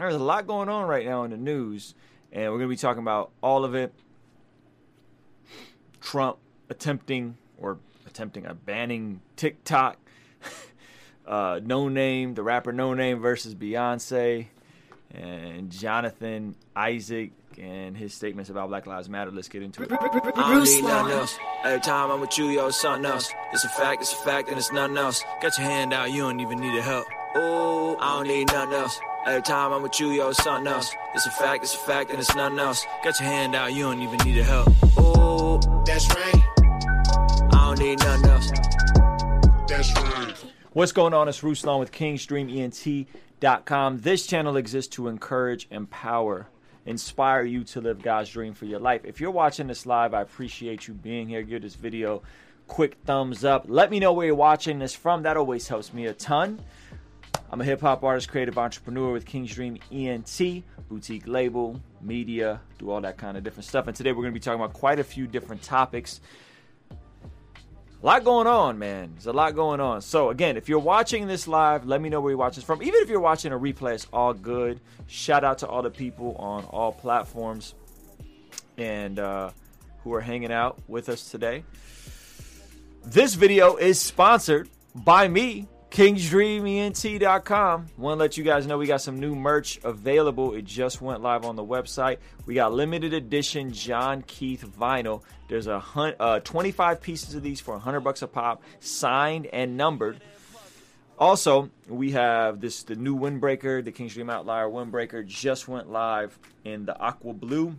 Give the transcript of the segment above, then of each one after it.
There's a lot going on right now in the news, and we're going to be talking about all of it. Trump attempting or attempting a banning TikTok. uh, Noname, the rapper Noname versus Beyonce, and Jonathan Isaac and his statements about Black Lives Matter. Let's get into it. I don't need nothing else. Every time I'm with you, yo, it's something else. It's a fact, it's a fact, and it's nothing else. Got your hand out, you don't even need a help. Ooh, I don't need nothing else. Every time I'm with you, yo, it's something else. It's a fact, it's a fact, and it's nothing else. Got your hand out, you don't even need a help. Ooh, That's right. I don't need nothing else. That's right. What's going on? It's Ruslan with KingsDreamENT.com. This channel exists to encourage, empower, inspire you to live God's dream for your life. If you're watching this live, I appreciate you being here. Give this video quick thumbs up. Let me know where you're watching this from. That always helps me a ton. I'm a hip hop artist, creative entrepreneur with King's Dream ENT, boutique label, media, do all that kind of different stuff. And today we're going to be talking about quite a few different topics. A lot going on, man. There's a lot going on. So again, if you're watching this live, let me know where you're watching this from. Even if you're watching a replay, it's all good. Shout out to all the people on all platforms and uh, who are hanging out with us today. This video is sponsored by me, KingsDreamENT.com. Want to let you guys know we got some new merch available. It just went live on the website. We got limited edition John Keith vinyl. There's a hun- uh, 25 pieces of these for 100 bucks a pop, signed and numbered. Also, we have this the new windbreaker, the King's Dream Outlier windbreaker just went live in the aqua blue.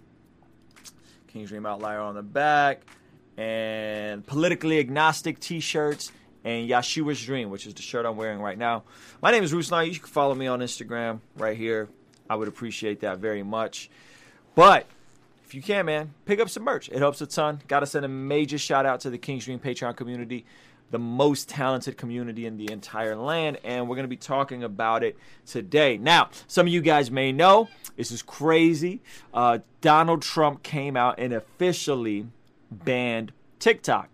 King's Dream Outlier on the back, and politically agnostic T-shirts, and Yeshua's Dream, which is the shirt I'm wearing right now. My name is Ruslan. You can follow me on Instagram right here. I would appreciate that very much. But if you can, man, pick up some merch. It helps a ton. Got to send a major shout out to the King's Dream Patreon community, the most talented community in the entire land, and we're going to be talking about it today. Now, some of you guys may know this is crazy. Uh, Donald Trump came out and officially banned TikTok.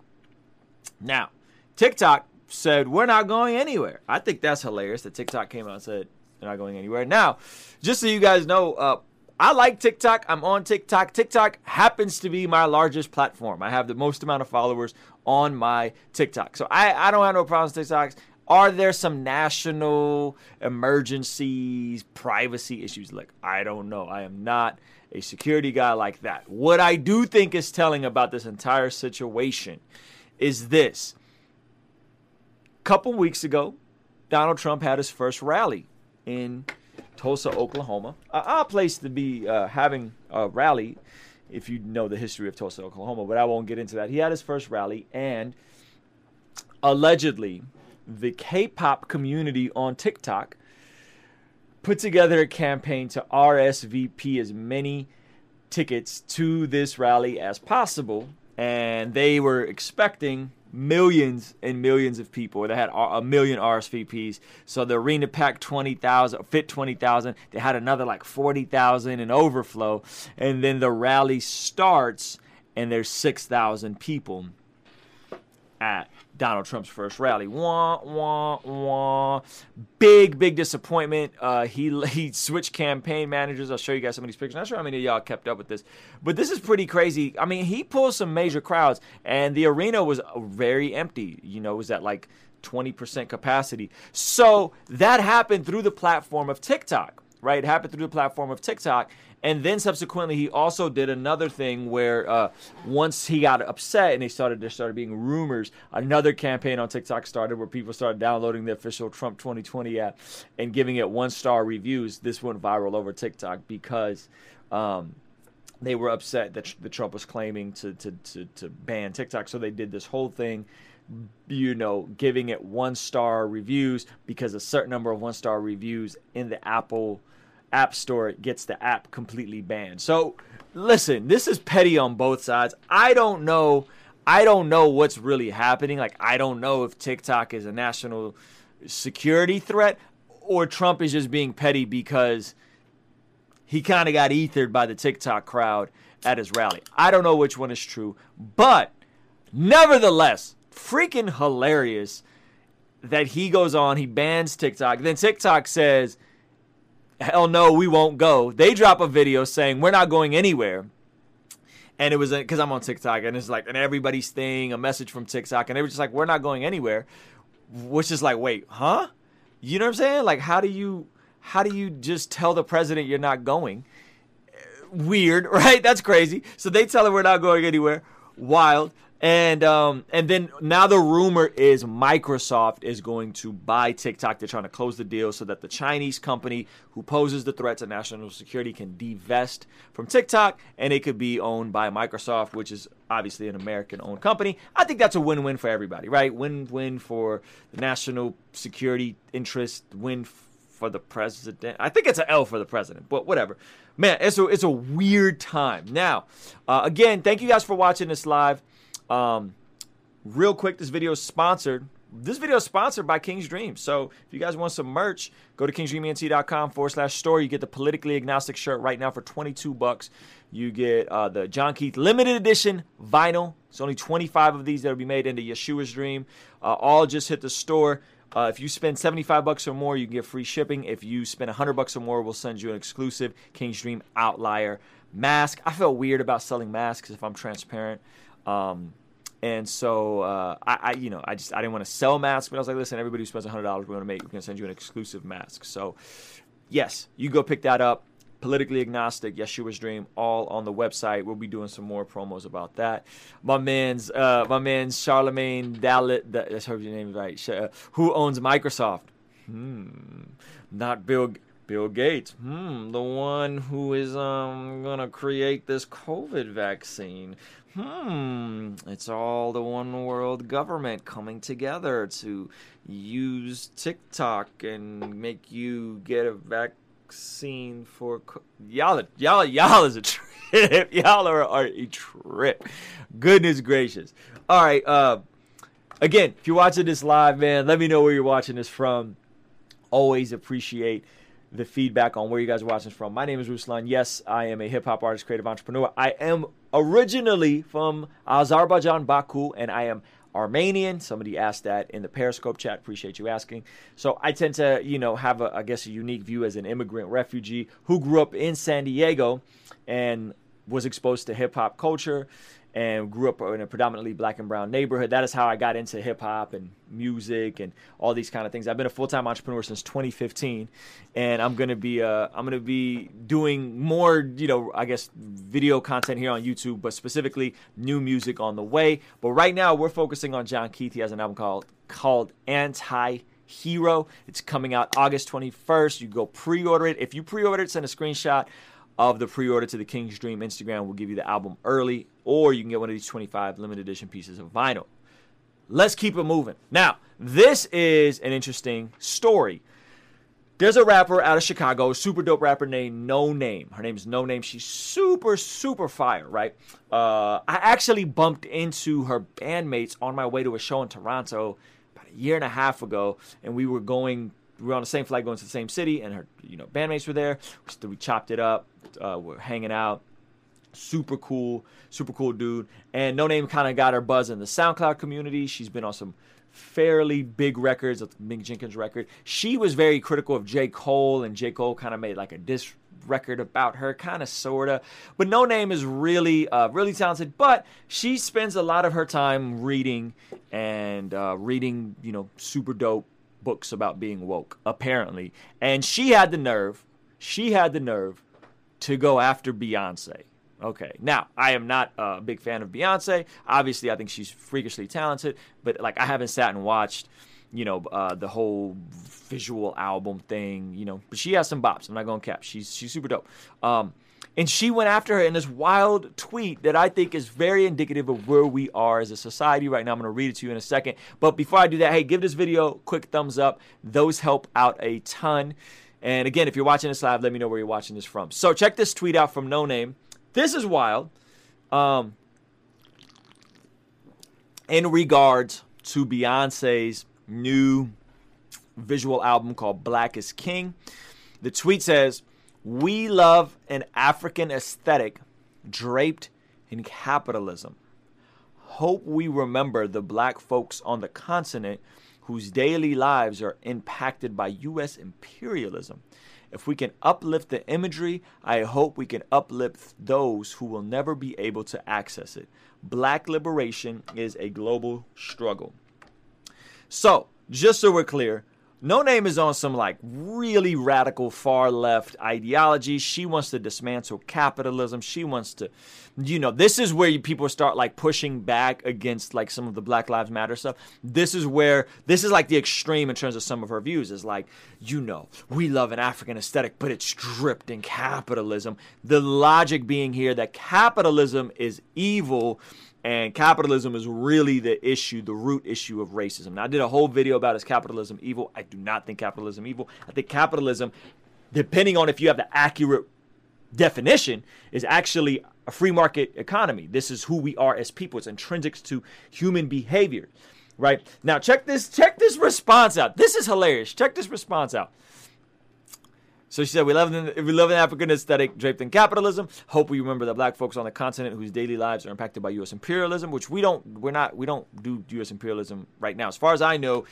Now, TikTok said we're not going anywhere. I think that's hilarious that TikTok came out and said they're not going anywhere. Now, just so you guys know, uh, I like TikTok. I'm on TikTok. TikTok happens to be my largest platform. I have the most amount of followers on my TikTok. So I, I don't have no problems with TikToks. Are there some national emergencies, privacy issues? Look, I don't know. I am not a security guy like that. What I do think is telling about this entire situation is this. Couple weeks ago, Donald Trump had his first rally in Tulsa, Oklahoma. A place to be uh, having a rally if you know the history of Tulsa, Oklahoma, but I won't get into that. He had his first rally, and allegedly, the K pop community on TikTok put together a campaign to RSVP as many tickets to this rally as possible, and they were expecting millions and millions of people. They had a million RSVPs. So the arena packed 20,000, fit 20,000. They had another like 40,000 in overflow. And then the rally starts and there's 6,000 people at Donald Trump's first rally. Wah, wah, wah. Big, big disappointment. Uh, he he switched campaign managers. I'll show you guys some of these pictures. I'm not sure how many of y'all kept up with this, but this is pretty crazy. I mean, he pulled some major crowds, and the arena was very empty. You know, it was at like 20% capacity. So that happened through the platform of TikTok, right? It happened through the platform of TikTok. And then subsequently, he also did another thing where uh, once he got upset and they started there started being rumors, another campaign on TikTok started where people started downloading the official Trump 2020 app and giving it one star reviews. This went viral over TikTok because. Um, they were upset that, that Trump was claiming to, to, to, to ban TikTok. So they did this whole thing, you know, giving it one star reviews because a certain number of one star reviews in the Apple App Store gets the app completely banned. So listen, this is petty on both sides. I don't know. I don't know what's really happening. Like, I don't know if TikTok is a national security threat or Trump is just being petty because he kind of got ethered by the TikTok crowd at his rally. I don't know which one is true, but nevertheless, freaking hilarious that he goes on, he bans TikTok. Then TikTok says, hell no, we won't go. They drop a video saying we're not going anywhere. And it was uh, because I'm on TikTok and it's like, and everybody's thing, a message from TikTok, and they were just like, we're not going anywhere. Which is like, wait, huh? You know what I'm saying? Like, how do you, how do you just tell the president you're not going? Weird, right? That's crazy. So they tell her we're not going anywhere. Wild. And um, and then now the rumor is Microsoft is going to buy TikTok. They're trying to close the deal so that the Chinese company who poses the threat to national security can divest from TikTok and it could be owned by Microsoft, which is obviously an American-owned company. I think that's a win-win for everybody, right? Win-win for the national security interest, win for the president. I think it's an L for the president, but whatever. Man, it's a it's a weird time. Now, uh, again, thank you guys for watching this live. Um, real quick, this video is sponsored. This video is sponsored by King's Dream. So if you guys want some merch, go to kingsdreament.com forward slash store. You get the politically agnostic shirt right now for 22 bucks. You get uh, the John Keith limited edition vinyl. It's only 25 of these that will be made into Yeshua's Dream. Uh, all just hit the store. Uh, if you spend 75 bucks or more, you get free shipping. If you spend 100 bucks or more, we'll send you an exclusive King's Dream Outlier mask. I felt weird about selling masks if I'm transparent. Um, and so uh, I, I, you know, I just I didn't want to sell masks, but I was like, listen, everybody who spends hundred dollars, we're gonna make, we're gonna send you an exclusive mask. So, yes, you go pick that up. Politically agnostic, Yeshua's dream, all on the website. We'll be doing some more promos about that. My man's, uh, my man's Charlemagne Dallet. That's hope your name is right. Uh, who owns Microsoft? Hmm, not Bill. Bill Gates, hmm, the one who is um gonna create this COVID vaccine hmm, it's all the one world government coming together to use TikTok and make you get a vaccine for y'all. Y'all, y'all is a trip. y'all are, are a trip. Goodness gracious. All right. Uh, again, if you're watching this live, man, let me know where you're watching this from. Always appreciate the feedback on where you guys are watching from. My name is Ruslan. Yes, I am a hip hop artist, creative entrepreneur. I am originally from Azerbaijan, Baku, and I am Armenian. Somebody asked that in the Periscope chat. Appreciate you asking. So I tend to, you know, have a, I guess, a unique view as an immigrant refugee who grew up in San Diego and was exposed to hip hop culture and grew up in a predominantly black and brown neighborhood. That is how I got into hip hop and music and all these kind of things. I've been a full time entrepreneur since 2015, and I'm gonna be uh, I'm gonna be doing more, you know, I guess video content here on YouTube, but specifically new music on the way. But right now we're focusing on John Keith. He has an album called called Anti. Hero. It's coming out August 21st. You go pre-order it. If you pre-order it, send a screenshot of the pre-order to the King's Dream Instagram. We'll give you the album early, or you can get one of these 25 limited edition pieces of vinyl. Let's keep it moving. Now, this is an interesting story. There's a rapper out of Chicago, super dope rapper named Noname. Her name is Noname. She's super, super fire, right? Uh, I actually bumped into her bandmates on my way to a show in Toronto about a year and a half ago, and we were going we were on the same flight going to the same city, and her you know bandmates were there. We chopped it up. Uh, we're hanging out. Super cool, super cool dude. And Noname kind of got her buzz in the SoundCloud community. She's been on some fairly big records, a Mick Jenkins record. She was very critical of J. Cole, and J. Cole kind of made like a diss record about her, kind of sorta. But Noname is really, uh, really talented. But she spends a lot of her time reading and uh, reading, you know, super dope books about being woke, apparently. And she had the nerve, she had the nerve to go after Beyonce. Okay. Now, I am not a big fan of Beyonce. Obviously, I think she's freakishly talented, but like I haven't sat and watched, you know, uh, the whole visual album thing, you know. But she has some bops. I'm not going to cap. She's she's super dope. Um, and she went after her in this wild tweet that I think is very indicative of where we are as a society right now. I'm going to read it to you in a second. But before I do that, hey, give this video quick thumbs up. Those help out a ton. And again, if you're watching this live, let me know where you're watching this from. So check this tweet out from Noname. This is wild. Um, in regards to Beyonce's new visual album called Black is King, the tweet says, we love an African aesthetic draped in capitalism. Hope we remember the black folks on the continent whose daily lives are impacted by U.S. imperialism If we can uplift the imagery, I hope we can uplift those who will never be able to access it. Black liberation is a global struggle. So, just so we're clear, Noname is on some like really radical far left ideology. She wants to dismantle capitalism. She wants to, you know, this is where people start like pushing back against like some of the Black Lives Matter stuff. This is where, this is like the extreme in terms of some of her views is like, you know, we love an African aesthetic, but it's stripped in capitalism. The logic being here that capitalism is evil and capitalism is really the issue, the root issue of racism. Now, I did a whole video about is capitalism evil? I do not think capitalism evil. I think capitalism, depending on if you have the accurate definition, is actually a free market economy. This is who we are as people. It's intrinsic to human behavior. Right? Now check this check this response out. This is hilarious. Check this response out. So she said, "We love an, we love an African aesthetic draped in capitalism. Hope we remember the black folks on the continent whose daily lives are impacted by U.S. imperialism, which we don't. We're not. We don't do U.S. imperialism right now. As far as I know,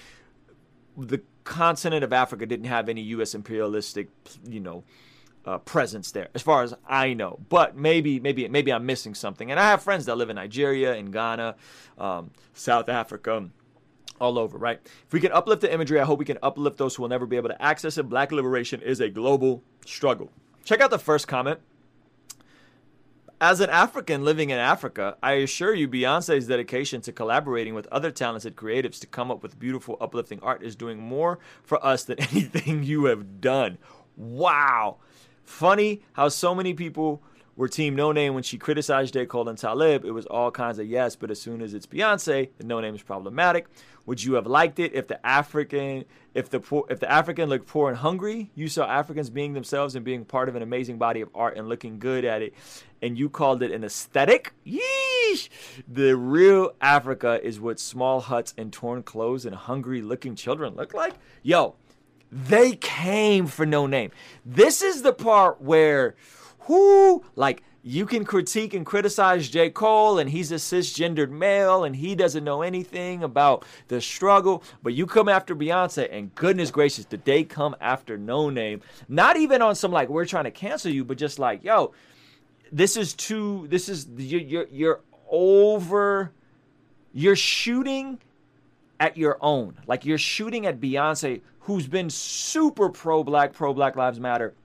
the continent of Africa didn't have any U.S. imperialistic, you know, uh, presence there, as far as I know. But maybe, maybe, maybe I'm missing something. And I have friends that live in Nigeria, in Ghana, um, South Africa." All over, right? If we can uplift the imagery, I hope we can uplift those who will never be able to access it. Black liberation is a global struggle. Check out the first comment. As an African living in Africa, I assure you Beyonce's dedication to collaborating with other talented creatives to come up with beautiful, uplifting art is doing more for us than anything you have done. Wow. Funny how so many people were Team Noname when she criticized J. Cole and Talib. It was all kinds of yes, but as soon as it's Beyonce, the Noname is problematic. Would you have liked it if the African, if the poor, if the African looked poor and hungry? You saw Africans being themselves and being part of an amazing body of art and looking good at it, and you called it an aesthetic. Yeesh! The real Africa is what small huts and torn clothes and hungry-looking children look like. Yo, they came for Noname. This is the part where who like you can critique and criticize J. Cole and he's a cisgendered male and he doesn't know anything about the struggle, but you come after Beyonce and goodness gracious, did they come after Noname? Not even on some like we're trying to cancel you, but just like, yo, this is too this is you're you're, you're over you're shooting at your own. Like you're shooting at Beyonce who's been super pro black, pro Black Lives Matter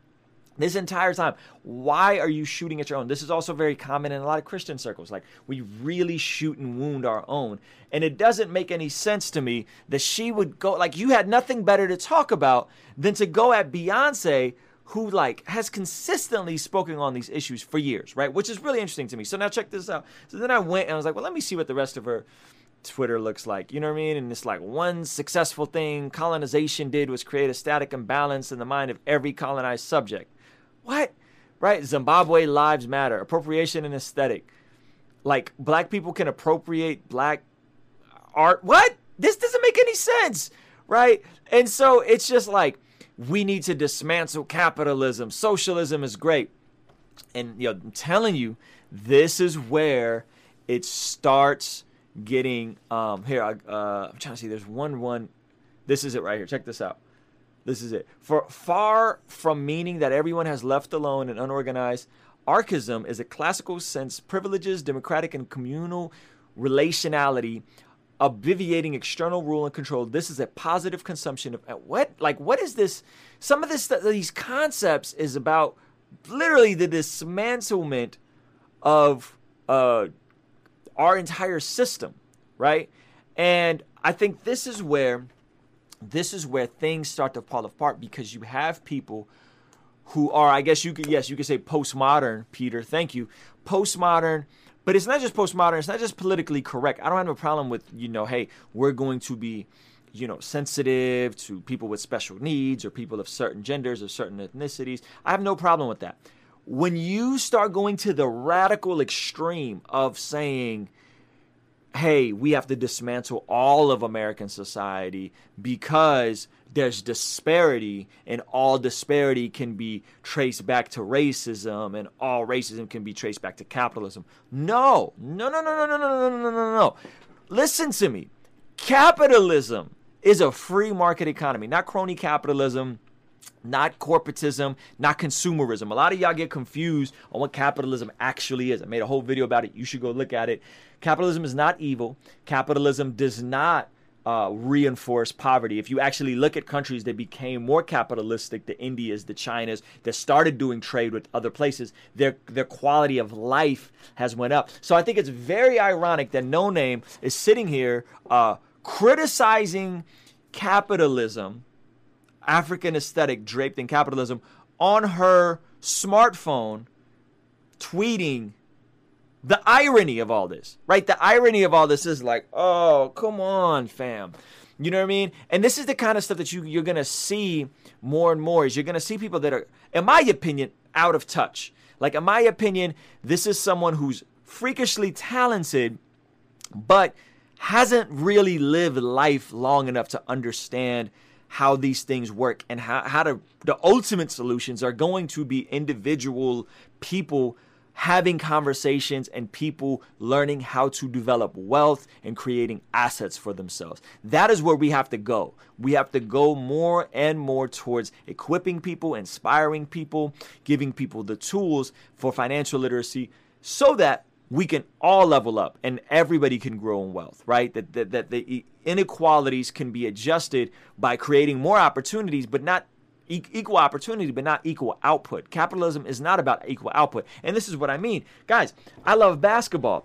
this entire time. Why are you shooting at your own? This is also very common in a lot of christian circles. Like we really shoot and wound our own. And it doesn't make any sense to me that she would go like you had nothing better to talk about than to go at beyonce who like has consistently spoken on these issues for years right? Which is really interesting to me. So now check this out. So then i went and i was like well let me see what the rest of her Twitter looks like. You know what I mean? And it's like one successful thing colonization did was create a static imbalance in the mind of every colonized subject. What? Right? Zimbabwe lives matter. Appropriation and aesthetic. Like black people can appropriate black art. What? This doesn't make any sense. Right? And so it's just like we need to dismantle capitalism. Socialism is great. And you know, I'm telling you, this is where it starts getting um here I, uh, I'm trying to see there's one one this is it right here check this out this is it. For far from meaning that everyone has left alone and unorganized, archism is a classical sense privileges democratic and communal relationality obviating external rule and control. This is a positive consumption of what? Like what is this? Some of this these concepts is about literally the dismantlement of uh, our entire system, right? And I think this is where this is where things start to fall apart because you have people who are, I guess you could, yes, you could say postmodern, Peter, thank you, postmodern, but it's not just postmodern, it's not just politically correct. I don't have a problem with, you know, hey, we're going to be, you know, sensitive to people with special needs or people of certain genders or certain ethnicities. I have no problem with that. When you start going to the radical extreme of saying, hey, we have to dismantle all of American society because there's disparity and all disparity can be traced back to racism and all racism can be traced back to capitalism. No, no, no, no, no, no, no, no, no, no, no. Listen to me. Capitalism is a free market economy, not crony capitalism not corporatism, not consumerism. A lot of y'all get confused on what capitalism actually is. I made a whole video about it. You should go look at it. Capitalism is not evil. Capitalism does not uh, reinforce poverty. If you actually look at countries that became more capitalistic, the Indias, the Chinas, that started doing trade with other places, their their quality of life has went up. So I think it's very ironic that Noname is sitting here uh, criticizing capitalism, African aesthetic draped in capitalism, on her smartphone, tweeting the irony of all this, right? The irony of all this is like, oh, come on, fam. You know what I mean? And this is the kind of stuff that you you're gonna see more and more. Is you're gonna see people that are, in my opinion, out of touch. Like in my opinion, this is someone who's freakishly talented, but hasn't really lived life long enough to understand how these things work and how, how to the ultimate solutions are going to be individual people having conversations and people learning how to develop wealth and creating assets for themselves. That is where we have to go. We have to go more and more towards equipping people, inspiring people, giving people the tools for financial literacy so that we can all level up and everybody can grow in wealth, right? That, that, that the inequalities can be adjusted by creating more opportunities, but not equal opportunity, but not equal output. Capitalism is not about equal output. And this is what I mean. Guys, I love basketball.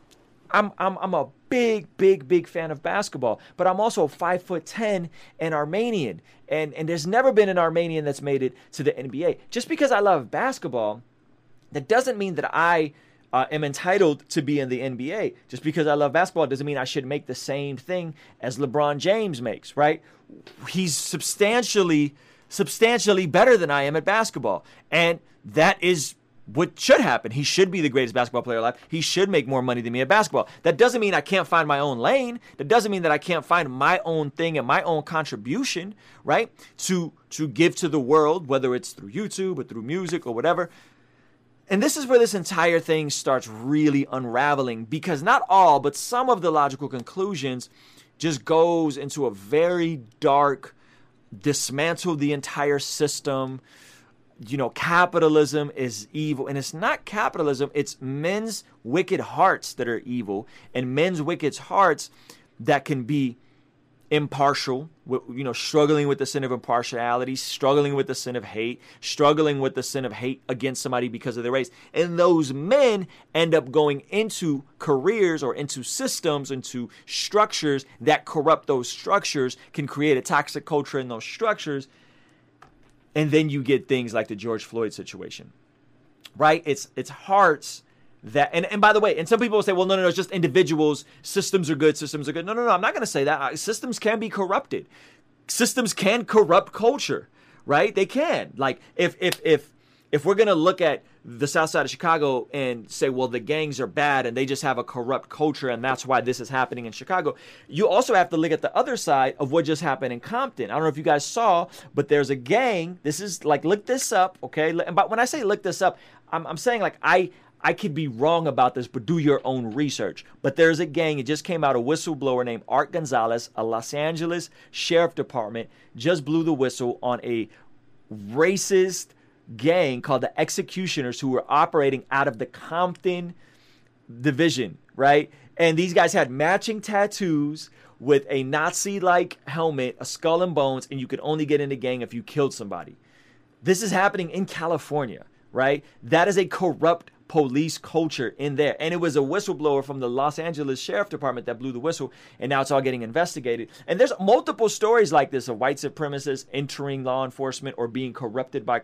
I'm, I'm, I'm a big, big, big fan of basketball, but I'm also five foot ten and Armenian. And, and there's never been an Armenian that's made it to the NBA. Just because I love basketball, that doesn't mean that I uh, am entitled to be in the NBA. Just because I love basketball doesn't mean I should make the same thing as LeBron James makes, right? He's substantially substantially better than I am at basketball. And that is what should happen. He should be the greatest basketball player alive. He should make more money than me at basketball. That doesn't mean I can't find my own lane. That doesn't mean that I can't find my own thing and my own contribution, right? To to give to the world, whether it's through YouTube or through music or whatever. And this is where this entire thing starts really unraveling because not all, but some of the logical conclusions just goes into a very dark dismantle the entire system. You know, capitalism is evil. And it's not capitalism, it's men's wicked hearts that are evil, and men's wicked hearts that can be impartial, you know, struggling with the sin of impartiality, struggling with the sin of hate, struggling with the sin of hate against somebody because of their race. And those men end up going into careers or into systems, into structures that corrupt those structures, can create a toxic culture in those structures. And then you get things like the George Floyd situation. Right? It's it's hearts that and, and by the way and some people will say well no no no it's just individuals. Systems are good systems are good. No no no i'm not going to say that. Systems can be corrupted. Systems can corrupt culture right? They can. Like if if if if we're going to look at the south side of chicago and say well the gangs are bad and they just have a corrupt culture and that's why this is happening in chicago you also have to look at the other side of what just happened in compton. I don't know if you guys saw but there's a gang. This is like look this up okay? But when i say look this up i'm, I'm saying like i I could be wrong about this, but do your own research. But there's a gang, it just came out, a whistleblower named Art Gonzalez, a Los Angeles Sheriff Department, just blew the whistle on a racist gang called the Executioners who were operating out of the Compton division, right? And these guys had matching tattoos with a Nazi like helmet, a skull and bones, and you could only get in the gang if you killed somebody. This is happening in California, right? That is a corrupt police culture in there. And it was a whistleblower from the Los Angeles Sheriff Department that blew the whistle, and now it's all getting investigated. And there's multiple stories like this of white supremacists entering law enforcement or being corrupted by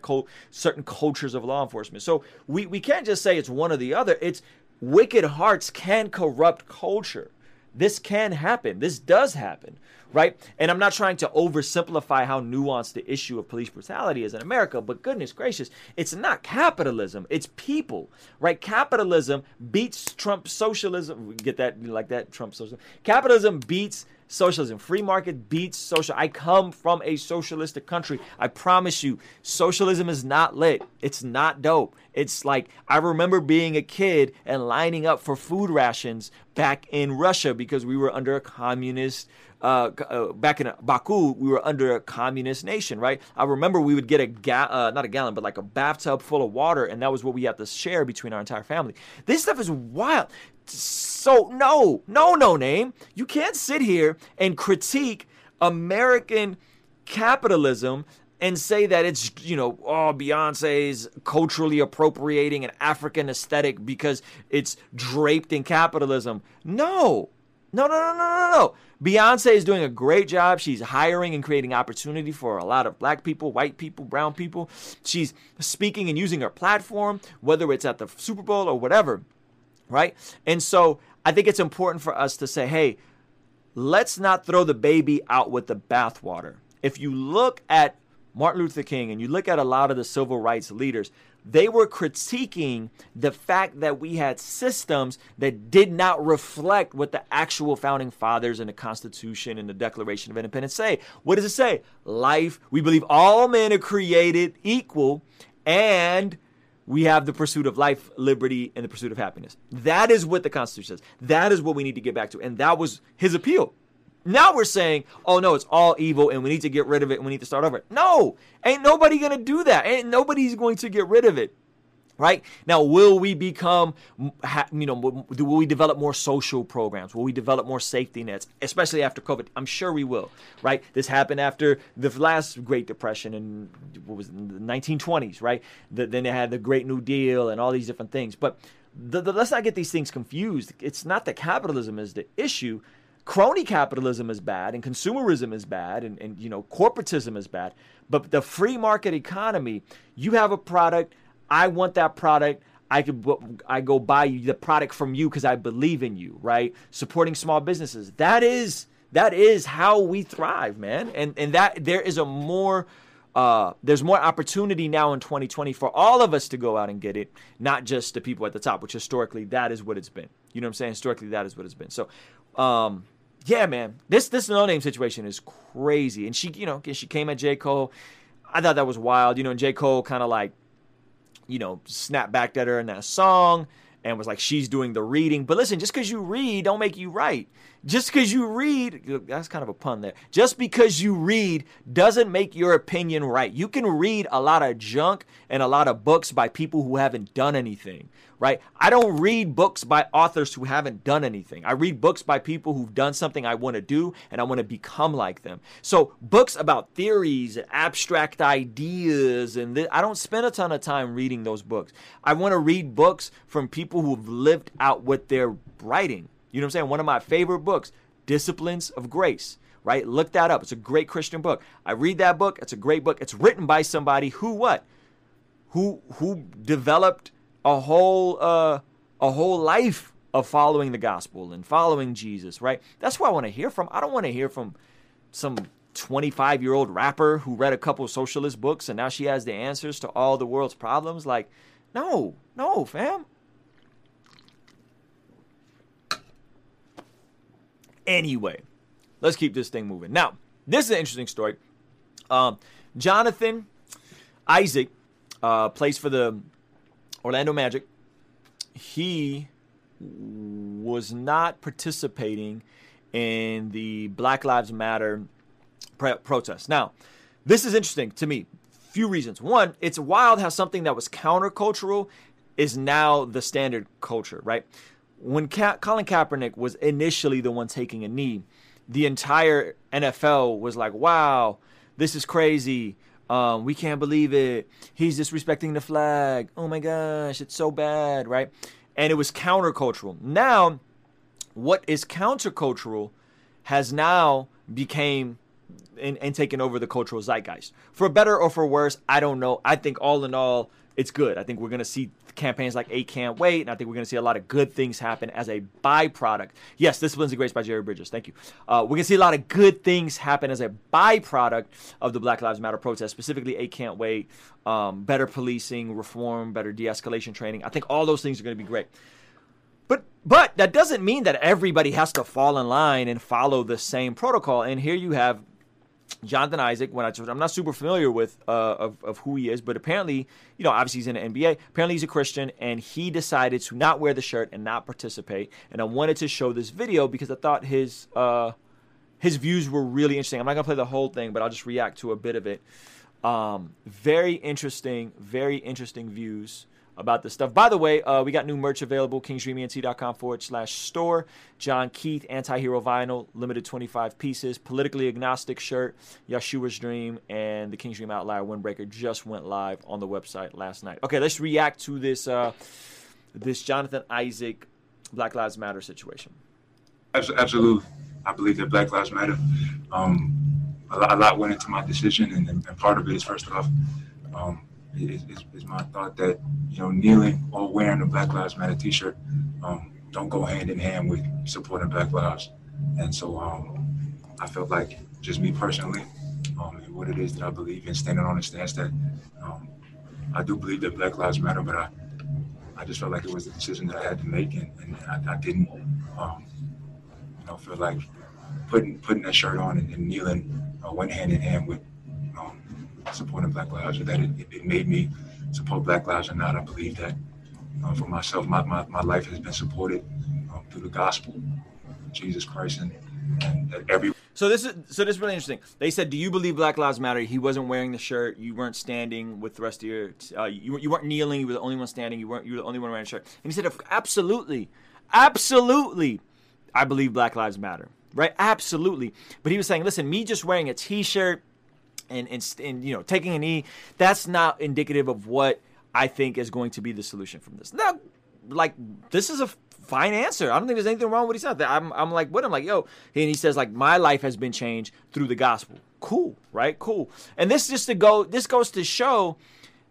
certain cultures of law enforcement. So we, we can't just say it's one or the other. It's wicked hearts can corrupt culture. This can happen. This does happen right? And I'm not trying to oversimplify how nuanced the issue of police brutality is in America, but goodness gracious, it's not capitalism, it's people, right? Capitalism beats Trump socialism. Get that like that Trump socialism. Capitalism beats socialism. Free market beats social. I come from a socialistic country. I promise you, socialism is not lit. It's not dope. It's like I remember being a kid and lining up for food rations back in Russia because we were under a communist uh, uh, back in Baku, we were under a communist nation, right? I remember we would get a ga- uh, not a gallon, but like a bathtub full of water, and that was what we had to share between our entire family. This stuff is wild. So no, no, no name. You can't sit here and critique American capitalism and say that it's you know oh Beyonce's culturally appropriating an African aesthetic because it's draped in capitalism. No, no, no, no, no, no, no. Beyonce is doing a great job. She's hiring and creating opportunity for a lot of black people, white people, brown people. She's speaking and using her platform, whether it's at the Super Bowl or whatever, right? And so I think it's important for us to say, hey, let's not throw the baby out with the bathwater. If you look at Martin Luther King and you look at a lot of the civil rights leaders, they were critiquing the fact that we had systems that did not reflect what the actual founding fathers and the Constitution and the Declaration of Independence say. What does it say? Life, we believe all men are created equal and we have the pursuit of life, liberty, and the pursuit of happiness. That is what the Constitution says. That is what we need to get back to. And that was his appeal. Now we're saying, oh no, it's all evil and we need to get rid of it and we need to start over. No, ain't nobody gonna do that. Ain't nobody's going to get rid of it. Right now, will we become, you know, will we develop more social programs? Will we develop more safety nets, especially after COVID? I'm sure we will. Right, this happened after the last Great Depression in what was it, the 1920s. Right, the, then they had the Great New Deal and all these different things. But the, the, let's not get these things confused. It's not that capitalism is the issue crony capitalism is bad and consumerism is bad and, and you know corporatism is bad but the free market economy you have a product i want that product i could i go buy the product from you because i believe in you right supporting small businesses that is that is how we thrive man and and that there is a more uh, there's more opportunity now in 2020 for all of us to go out and get it, not just the people at the top, which historically that is what it's been. You know what I'm saying? Historically, that is what it's been. So, um, yeah, man, this this Noname situation is crazy. And she, you know, she came at J Cole. I thought that was wild. You know, and J Cole kind of like, you know, snapped back at her in that song and was like, she's doing the reading. But listen, just because you read, don't make you right. Just because you read, that's kind of a pun there. Just because you read doesn't make your opinion right. You can read a lot of junk and a lot of books by people who haven't done anything, right? I don't read books by authors who haven't done anything. I read books by people who've done something I want to do and I want to become like them. So, books about theories and abstract ideas, and th- I don't spend a ton of time reading those books. I want to read books from people who've lived out what they're writing. You know what I'm saying? One of my favorite books, Disciplines of Grace, right? Look that up. It's a great Christian book. I read that book. It's a great book. It's written by somebody who what? Who who developed a whole uh a whole life of following the gospel and following Jesus, right? That's what I want to hear from. I don't want to hear from some 25 year old rapper who read a couple socialist books and now she has the answers to all the world's problems. Like, no, no, fam. Anyway, let's keep this thing moving. Now, this is an interesting story. Um, Jonathan Isaac uh, plays for the Orlando Magic. He was not participating in the Black Lives Matter protest. Now, this is interesting to me. Few reasons. One, it's wild how something that was countercultural is now the standard culture, right? When Ka- Colin Kaepernick was initially the one taking a knee, the entire NFL was like, "Wow, this is crazy. Um, we can't believe it. He's disrespecting the flag. Oh my gosh, it's so bad, right?" And it was countercultural. Now, what is countercultural has now became and, and taken over the cultural zeitgeist. For better or for worse, I don't know. I think all in all, it's good. I think we're going to see campaigns like 8 Can't Wait, and I think we're going to see a lot of good things happen as a byproduct. Yes, Disciplines of Grace by Jerry Bridges. Thank you. Uh, we're going to see a lot of good things happen as a byproduct of the Black Lives Matter protest, specifically 8 Can't Wait, um, better policing, reform, better de escalation training. I think all those things are going to be great. But but that doesn't mean that everybody has to fall in line and follow the same protocol. And here you have Jonathan Isaac, when I, I'm not super familiar with uh, of, of who he is, but apparently, you know, obviously he's in the NBA. Apparently he's a Christian, and he decided to not wear the shirt and not participate. And I wanted to show this video because I thought his uh, his views were really interesting. I'm not gonna play the whole thing, but I'll just react to a bit of it. Um, very interesting, very interesting views about this stuff. By the way, uh, we got new merch available, kingsdreament.com forward slash store. John Keith, anti-hero vinyl, limited 25 pieces. Politically agnostic shirt, Yeshua's Dream, and the King's Dream Outlier Windbreaker just went live on the website last night. Okay, let's react to this uh, this Jonathan Isaac Black Lives Matter situation. Absolutely. I believe that Black Lives Matter. Um, a, lot, a, lot, went into my decision, and, and part of it is first off, um, is, my thought that you know kneeling or wearing a Black Lives Matter T-shirt um, don't go hand in hand with supporting Black lives, and so um, I felt like just me personally, um, and what it is that I believe in, standing on the stance that um, I do believe that Black Lives Matter, but I I just felt like it was the decision that I had to make, and, and I, I, didn't um, you know feel like putting putting that shirt on and, and kneeling uh, went hand in hand with supporting Black Lives or that it, it, made me support Black Lives or not. I believe that for myself, my, my, my life has been supported um, through the gospel, Jesus Christ, and, and that every. So this is so this is really interesting. They said, "Do you believe Black Lives Matter?" He wasn't wearing the shirt. You weren't standing with the rest of your. Uh, you, you weren't kneeling. You were the only one standing. You weren't. You were the only one wearing a shirt. And he said, "Absolutely, absolutely, I believe Black Lives Matter." Right? Absolutely. But he was saying, "Listen, me just wearing a T-shirt." And, and, and you know taking a knee, that's not indicative of what I think is going to be the solution from this. Now, like this is a fine answer. I don't think there's anything wrong with what he said. I'm, I'm like, what? I'm like, yo, and he says like, my life has been changed through the gospel. Cool, right? Cool. And this just to go, this goes to show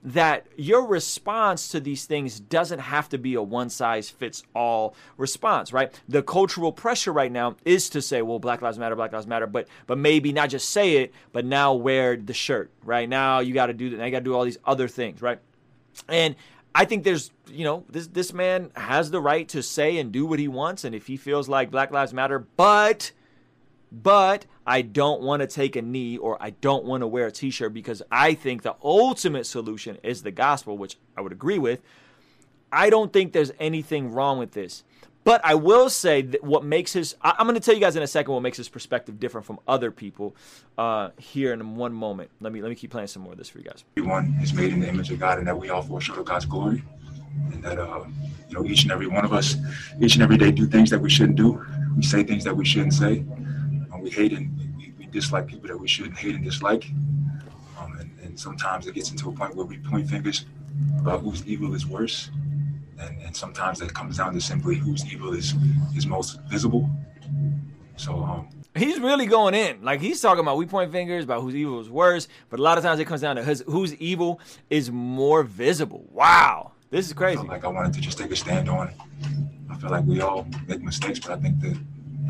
that your response to these things doesn't have to be a one size fits all response, right? The cultural pressure right now is to say, well, Black Lives Matter, Black Lives Matter, but but maybe not just say it, but now wear the shirt, right? Now you got to do that. Now you got to do all these other things, right? And I think there's, you know, this this man has the right to say and do what he wants, and if he feels like Black Lives Matter, but but I don't want to take a knee or I don't want to wear a t shirt because I think the ultimate solution is the gospel, which I would agree with. I don't think there's anything wrong with this. But I will say that what makes his, I'm going to tell you guys in a second what makes his perspective different from other people uh, here in one moment. Let me let me keep playing some more of this for you guys. Everyone is made in the image of God and that we all fall short of God's glory. And that, uh, you know, each and every one of us, each and every day do things that we shouldn't do. We say things that we shouldn't say we hate and we, we dislike people that we shouldn't hate and dislike. Um, and, and, sometimes it gets into a point where we point fingers about whose evil is worse. And, and sometimes that comes down to simply whose evil is, is most visible. So, um, He's really going in. Like he's talking about we point fingers about whose evil is worse, but a lot of times it comes down to whose, whose evil is more visible. Wow, this is crazy. I like I wanted to just take a stand on it. I feel like we all make mistakes, but I think that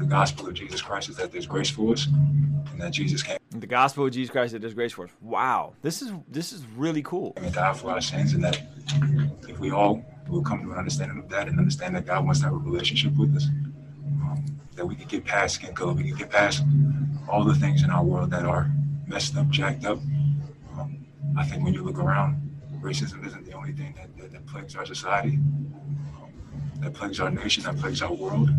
the gospel of Jesus Christ is that there's grace for us, and that Jesus came. The gospel of Jesus Christ that there's grace for us. Wow, this is this is really cool. And die for our sins, and that if we all will come to an understanding of that and understand that God wants to have a relationship with us, um, that we can get past skin color, we can get past all the things in our world that are messed up, jacked up. Um, I think when you look around, racism isn't the only thing that, that, that plagues our society, um, that plagues our nation, that plagues our world.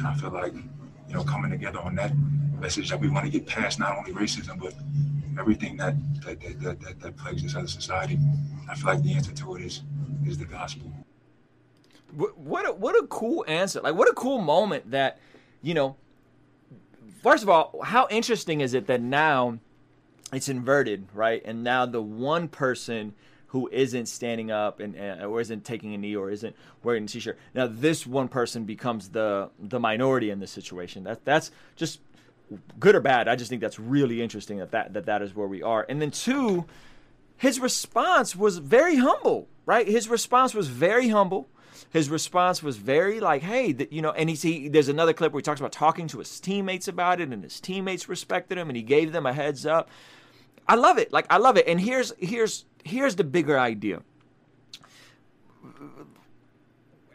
And I feel like, you know, coming together on that message that we want to get past not only racism, but everything that that, that, that, that plagues this other society. I feel like the answer to it is is the gospel. What a, what a cool answer! Like what a cool moment that, you know. First of all, how interesting is it that now it's inverted, right? And now the one person who isn't standing up and, and or isn't taking a knee or isn't wearing a t-shirt. Now this one person becomes the the minority in this situation. That that's just good or bad. I just think that's really interesting that that that, that is where we are. And then two, his response was very humble, right? His response was very humble. His response was very like, "Hey, that you know," and he's, he there's another clip where he talks about talking to his teammates about it, and his teammates respected him, and he gave them a heads up. I love it. Like I love it. And here's here's here's the bigger idea.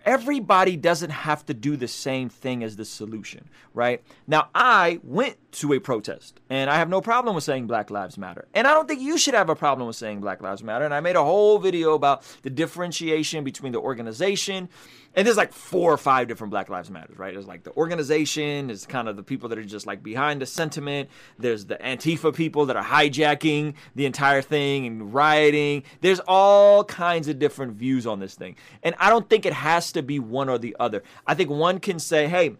everybody doesn't have to do the same thing as the solution, right? Now, I went to a protest and I have no problem with saying Black Lives Matter. And I don't think you should have a problem with saying Black Lives Matter. And I made a whole video about the differentiation between the organization and there's like four or five different Black Lives Matters, right? There's like the organization, is kind of the people that are just like behind the sentiment. There's the Antifa people that are hijacking the entire thing and rioting. There's all kinds of different views on this thing. And I don't think it has to be one or the other. I think one can say, hey,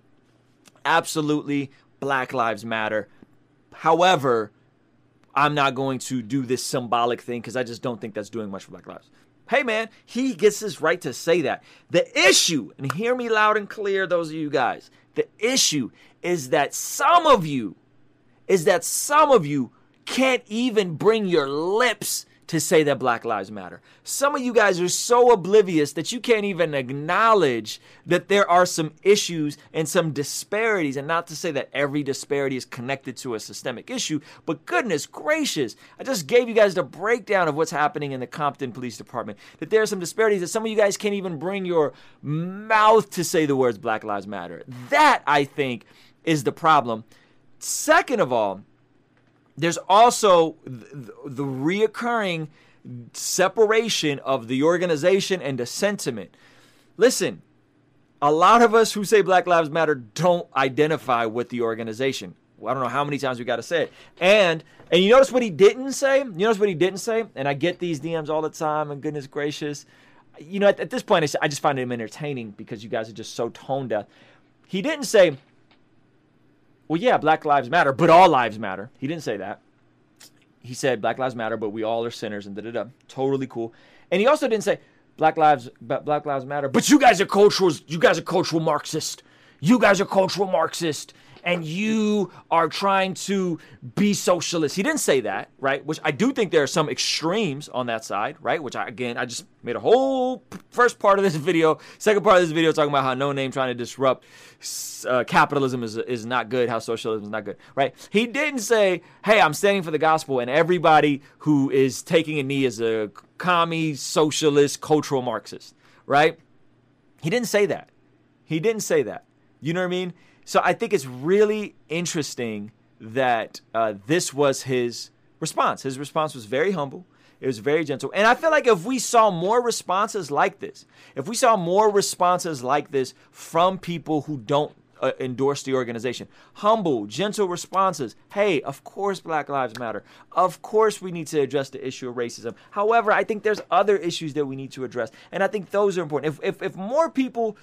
absolutely, Black Lives Matter. However, I'm not going to do this symbolic thing because I just don't think that's doing much for Black lives. Hey man, he gets his right to say that. The issue, and hear me loud and clear, those of you guys, the issue is that some of you, is that some of you can't even bring your lips to say that Black Lives Matter. Some of you guys are so oblivious that you can't even acknowledge that there are some issues and some disparities. And not to say that every disparity is connected to a systemic issue, but goodness gracious, I just gave you guys the breakdown of what's happening in the Compton Police Department. That there are some disparities that some of you guys can't even bring your mouth to say the words Black Lives Matter. That, I think, is the problem. Second of all, there's also the, the reoccurring separation of the organization and the sentiment. Listen, a lot of us who say Black Lives Matter don't identify with the organization. I don't know how many times we got to say it. And and you notice what he didn't say? You notice what he didn't say? And I get these DMs all the time, and goodness gracious. You know, at, at this point, I just find him entertaining because you guys are just so tone deaf. He didn't say, well, yeah, Black Lives Matter, but all lives matter. He didn't say that. He said Black Lives Matter, but we all are sinners and da da da. Totally cool. And he also didn't say Black Lives Black Lives Matter, but you guys are cultural. You guys are cultural Marxist. You guys are cultural Marxist and you are trying to be socialist. He didn't say that, right? Which I do think there are some extremes on that side, right? Which I, again, I just made a whole first part of this video, second part of this video talking about how Noname trying to disrupt uh, capitalism is, is not good, how socialism is not good, right? He didn't say, hey, I'm standing for the gospel and everybody who is taking a knee is a commie, socialist, cultural Marxist, right? He didn't say that. He didn't say that. You know what I mean? So I think it's really interesting that uh, this was his response. His response was very humble. It was very gentle. And I feel like if we saw more responses like this, if we saw more responses like this from people who don't uh, endorse the organization, humble, gentle responses. Hey, of course Black Lives Matter. Of course we need to address the issue of racism. However, I think there's other issues that we need to address. And I think those are important. If, if, if more people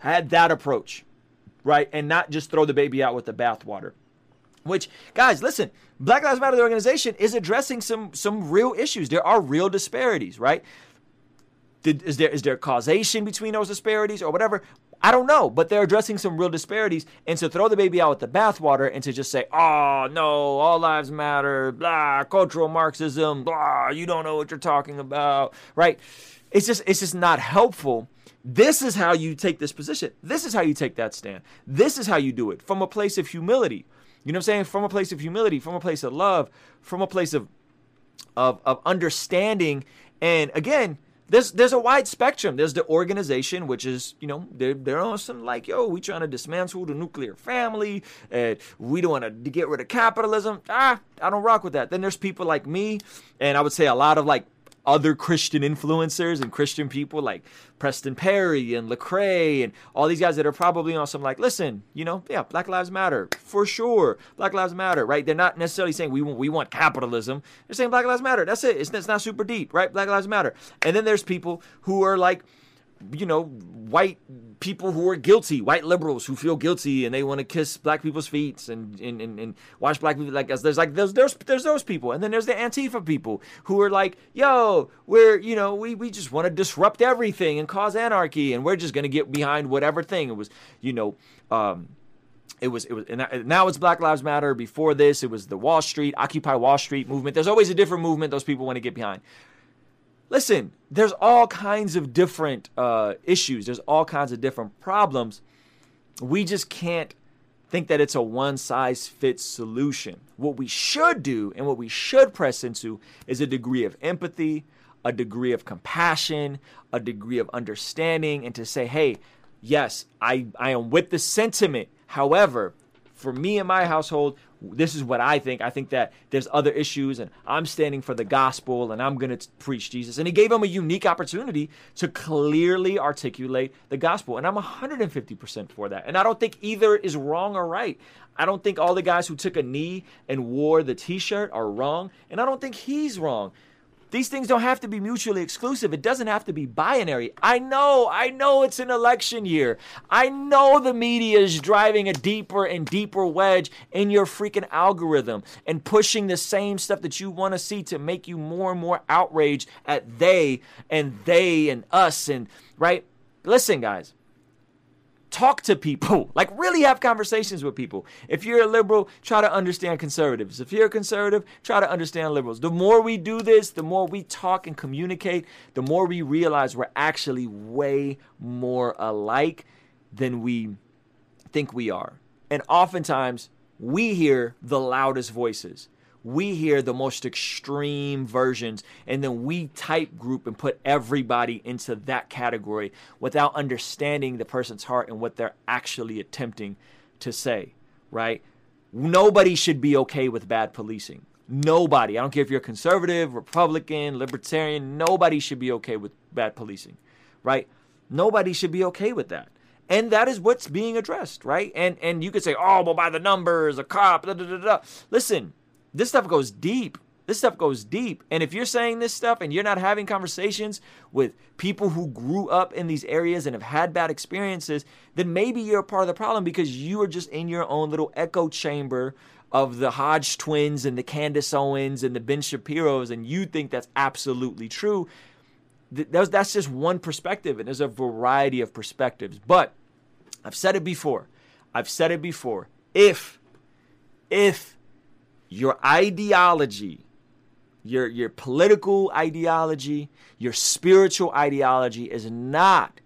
had that approach, right? And not just throw the baby out with the bathwater. Which, guys, listen, Black Lives Matter, the organization, is addressing some some real issues. There are real disparities, right? Did, is there is there causation between those disparities or whatever? I don't know, but they're addressing some real disparities. And to throw the baby out with the bathwater and to just say, oh, no, all lives matter, blah, cultural Marxism, blah, you don't know what you're talking about, right? It's just, it's just not helpful this is how you take this position. This is how you take that stand. This is how you do it from a place of humility. You know what I'm saying? From a place of humility, from a place of love, from a place of of, of understanding. And again, there's there's a wide spectrum. There's the organization, which is you know they're they're on some like yo, we trying to dismantle the nuclear family, and we don't want to get rid of capitalism. Ah, I don't rock with that. Then there's people like me, and I would say a lot of like other Christian influencers and Christian people like Preston Perry and Lecrae and all these guys that are probably on some like, listen, you know, yeah, Black Lives Matter for sure. Black Lives Matter, right? They're not necessarily saying we want, we want capitalism. They're saying Black Lives Matter. That's it. It's, it's not super deep, right? Black Lives Matter. And then there's people who are like, you know, white people who are guilty, white liberals who feel guilty and they want to kiss black people's feet and, and, and, and watch black people like us. There's like there's, there's there's those people, and then there's the Antifa people who are like, yo, we're you know we we just want to disrupt everything and cause anarchy, and we're just gonna get behind whatever thing it was, you know. Um, it was it was and now it's Black Lives Matter. Before this, it was the Wall Street Occupy Wall Street movement. There's always a different movement those people want to get behind listen, there's all kinds of different uh, issues, there's all kinds of different problems. We just can't think that it's a one size fits solution. What we should do and what we should press into is a degree of empathy, a degree of compassion, a degree of understanding, and to say, hey, yes, I, I am with the sentiment. However, for me and my household, this is what I think. I think that there's other issues, and I'm standing for the gospel, and I'm going to preach Jesus. And he gave him a unique opportunity to clearly articulate the gospel. And I'm 150% for that. And I don't think either is wrong or right. I don't think all the guys who took a knee and wore the t shirt are wrong. And I don't think he's wrong. These things don't have to be mutually exclusive. It doesn't have to be binary. I know, I know it's an election year. I know the media is driving a deeper and deeper wedge in your freaking algorithm and pushing the same stuff that you want to see to make you more and more outraged at they and they and us and right? Listen, guys talk to people. Like really have conversations with people. If you're a liberal try to understand conservatives. If you're a conservative try to understand liberals. The more we do this the more we talk and communicate the more we realize we're actually way more alike than we think we are. And oftentimes we hear the loudest voices we hear the most extreme versions and then we type group and put everybody into that category without understanding the person's heart and what they're actually attempting to say, right? Nobody should be okay with bad policing. Nobody. I don't care if you're conservative, Republican, libertarian, nobody should be okay with bad policing, right? Nobody should be okay with that. And that is what's being addressed, right? And and you could say, oh, well, by the numbers, a cop, da da da da. Listen, this stuff goes deep. This stuff goes deep. And if you're saying this stuff and you're not having conversations with people who grew up in these areas and have had bad experiences, then maybe you're a part of the problem because you are just in your own little echo chamber of the Hodge twins and the Candace Owens and the Ben Shapiro's, and you think that's absolutely true. That's just one perspective, and there's a variety of perspectives. But I've said it before. I've said it before. If, if your ideology, your, your political ideology, your spiritual ideology is not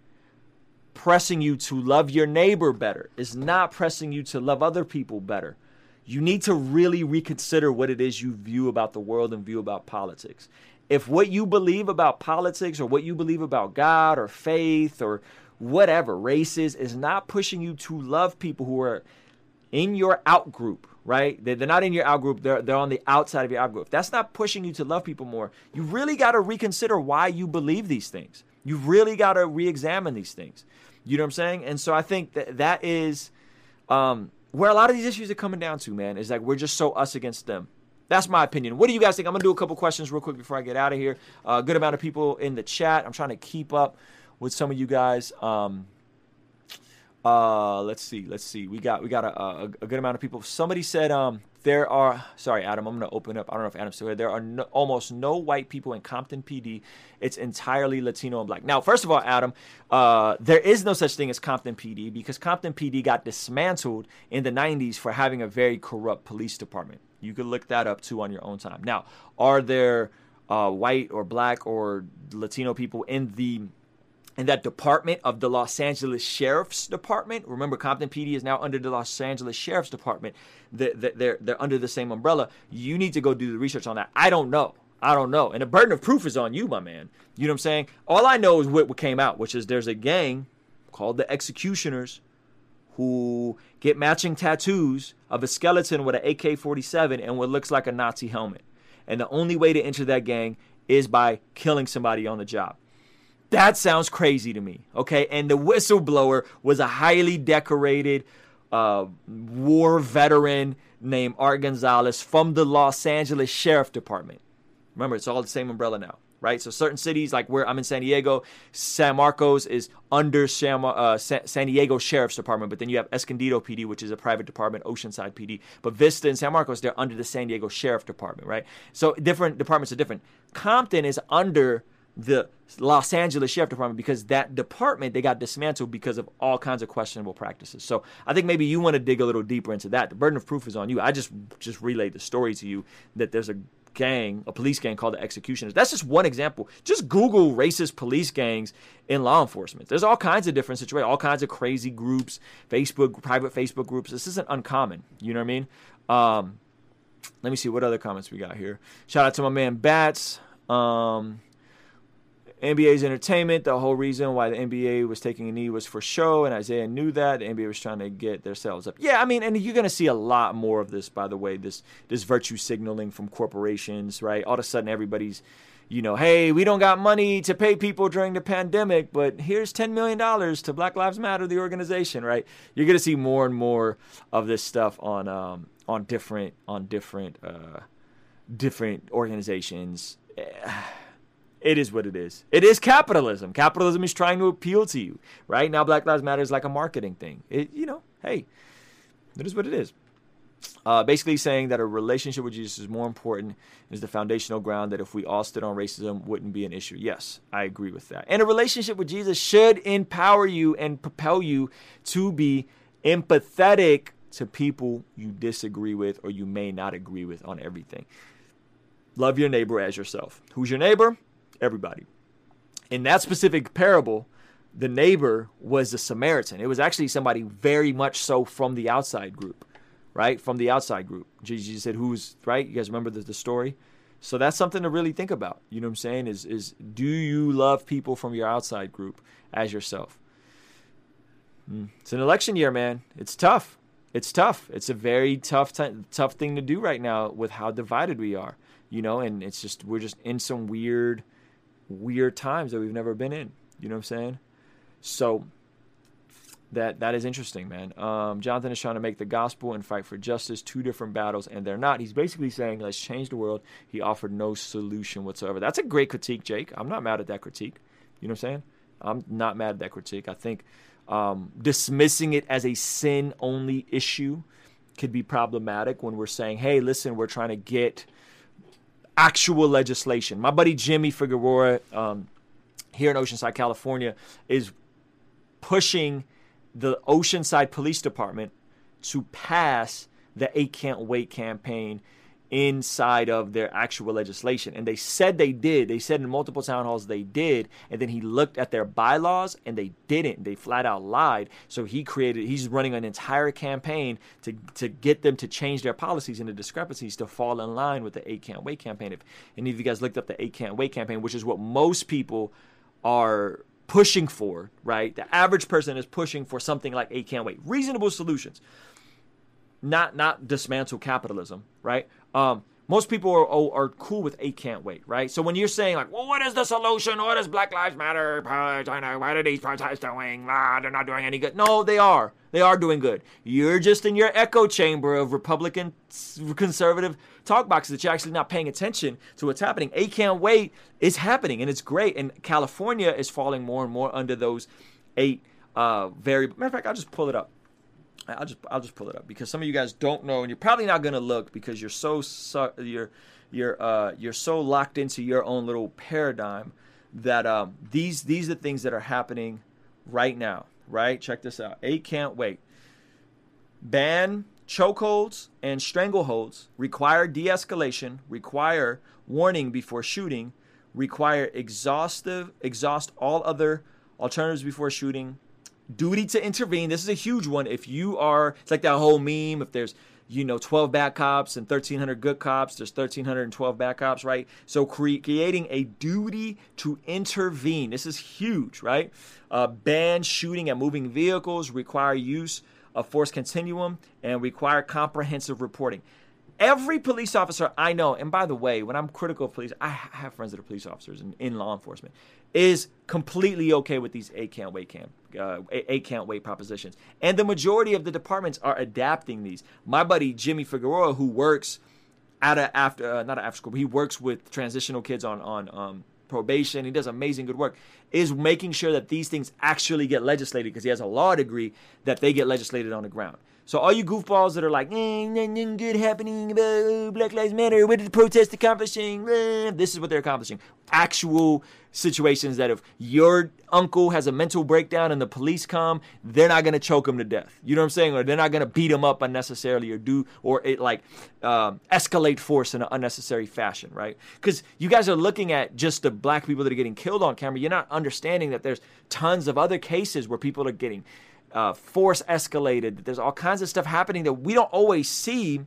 pressing you to love your neighbor better, is not pressing you to love other people better. You need to really reconsider what it is you view about the world and view about politics. If what you believe about politics or what you believe about God or faith or whatever races is not pushing you to love people who are in your out group, right? They're, not in your out group, they're, they're on the outside of your out group. That's not pushing you to love people more. You really got to reconsider why you believe these things. You really got to re examine these things. You know what I'm saying? And so I think that that is um, where a lot of these issues are coming down to, man, is like we're just so us against them. That's my opinion. What do you guys think? I'm gonna do a couple questions real quick before I get out of here. A uh, good amount of people in the chat. I'm trying to keep up with some of you guys. Um, uh, let's see, let's see. We got we got a, a, a good amount of people. Somebody said um there are sorry Adam, I'm gonna open up. I don't know if Adam's still here. There are no, almost no white people in Compton PD. It's entirely Latino and black. Now, first of all, Adam, uh, there is no such thing as Compton PD because Compton PD got dismantled in the 90s for having a very corrupt police department. You could look that up too on your own time. Now, are there uh, white or black or Latino people in the in that department of the Los Angeles Sheriff's Department. Remember, Compton PD is now under the Los Angeles Sheriff's Department. They're, they're under the same umbrella. You need to go do the research on that. I don't know. I don't know. And the burden of proof is on you, my man. You know what I'm saying? All I know is what came out, which is there's a gang called the Executioners who get matching tattoos of a skeleton with an AK 47 and what looks like a Nazi helmet. And the only way to enter that gang is by killing somebody on the job. That sounds crazy to me. Okay. And the whistleblower was a highly decorated uh, war veteran named Art Gonzalez from the Los Angeles Sheriff Department. Remember, it's all the same umbrella now, right? So certain cities, like where I'm in San Diego, San Marcos is under San, uh, San Diego Sheriff's Department, but then you have Escondido PD, which is a private department, Oceanside PD. But Vista and San Marcos, they're under the San Diego Sheriff Department, right? So different departments are different. Compton is under the Los Angeles Sheriff Department because that department they got dismantled because of all kinds of questionable practices. So I think maybe you want to dig a little deeper into that. The burden of proof is on you. I just just relayed the story to you that there's a gang, a police gang called the Executioners. That's just one example. Just Google racist police gangs in law enforcement. There's all kinds of different situations, all kinds of crazy groups, Facebook, private Facebook groups. This isn't uncommon. You know what I mean? Um, let me see what other comments we got here. Shout out to my man Bats. Um, NBA's entertainment. The whole reason why the NBA was taking a knee was for show, and Isaiah knew that. The NBA was trying to get their sales up. Yeah, I mean, and you're gonna see a lot more of this, by the way. This this virtue signaling from corporations, right? All of a sudden, everybody's, you know, hey, we don't got money to pay people during the pandemic, but here's ten million dollars to Black Lives Matter, the organization, right? You're gonna see more and more of this stuff on um, on different on different uh, different organizations. It is what it is. It is capitalism. Capitalism is trying to appeal to you, right? Now, Black Lives Matter is like a marketing thing. It, you know, hey, it is what it is. Uh, basically saying that a relationship with Jesus is more important is the foundational ground that if we all stood on racism wouldn't be an issue. Yes, I agree with that. And a relationship with Jesus should empower you and propel you to be empathetic to people you disagree with or you may not agree with on everything. Love your neighbor as yourself. Who's your neighbor? Everybody. In that specific parable, the neighbor was a Samaritan. It was actually somebody very much so from the outside group, right? From the outside group. Jesus said, "Who's right?" You guys remember the, the story? So that's something to really think about. You know what I'm saying? Is is do you love people from your outside group as yourself? Mm. It's an election year, man. It's tough. It's tough. It's a very tough t- tough thing to do right now with how divided we are. You know, and it's just we're just in some weird weird times that we've never been in. You know what I'm saying? So that that is interesting, man. Um, Jonathan is trying to make the gospel and fight for justice two different battles, and they're not. He's basically saying, "Let's change the world." He offered no solution whatsoever. That's a great critique, Jake. I'm not mad at that critique. You know what I'm saying? I'm not mad at that critique. I think um, dismissing it as a sin only issue could be problematic when we're saying, "Hey, listen, we're trying to get." Actual legislation. My buddy Jimmy Figueroa um, here in Oceanside, California, is pushing the Oceanside Police Department to pass the Eight Can't Wait campaign inside of their actual legislation. And they said they did. They said in multiple town halls they did. And then he looked at their bylaws and they didn't. They flat out lied. So he created, he's running an entire campaign to, to get them to change their policies and the discrepancies to fall in line with the Eight Can't Wait campaign. If any of you guys looked up the Eight Can't Wait campaign, which is what most people are pushing for, right? The average person is pushing for something like Eight Can't Wait. Reasonable solutions. Not not dismantle capitalism, right? Um, most people are, are, are cool with Eight Can't Wait, right? So when you're saying like, well, what is the solution? What is Black Lives Matter? China, what are these protests doing? Ah, they're not doing any good. No, they are. They are doing good. You're just in your echo chamber of Republican, conservative talk boxes that you're actually not paying attention to what's happening. Eight Can't Wait is happening and it's great. And California is falling more and more under those eight uh, very. Matter of fact, I'll just pull it up. I'll just I'll just pull it up because some of you guys don't know, and you're probably not gonna look because you're so, so you're you're uh, you're so locked into your own little paradigm that um, these these are things that are happening right now. Right? Check this out. Eight can't wait. Ban chokeholds and strangleholds. Require de-escalation. Require warning before shooting. Require exhaustive exhaust all other alternatives before shooting duty to intervene. This is a huge one. If you are, it's like that whole meme. If there's, you know, 12 bad cops and 1,300 good cops, there's 1,312 bad cops, right? So cre- creating a duty to intervene. This is huge, right? Uh, ban shooting at moving vehicles, require use of force continuum, and require comprehensive reporting. Every police officer I know, and by the way, when I'm critical of police, I have friends that are police officers and in law enforcement, is completely okay with these eight can't wait camp, uh, can't wait propositions, and the majority of the departments are adapting these. My buddy Jimmy Figueroa, who works at a after uh, not after school, he works with transitional kids on on um, probation. He does amazing good work. Is making sure that these things actually get legislated because he has a law degree that they get legislated on the ground. So all you goofballs that are like, eh, nothing good happening, uh, Black Lives Matter, what is the protest accomplishing? This is what they're accomplishing. Actual situations that if your uncle has a mental breakdown and the police come, they're not to choke him to death. You know what I'm saying? Or they're not to beat him up unnecessarily or do, or it like um, escalate force in an unnecessary fashion, right? Because you guys are looking at just the black people that are getting killed on camera. You're not understanding that there's tons of other cases where people are getting uh, force escalated. There's all kinds of stuff happening that we don't always see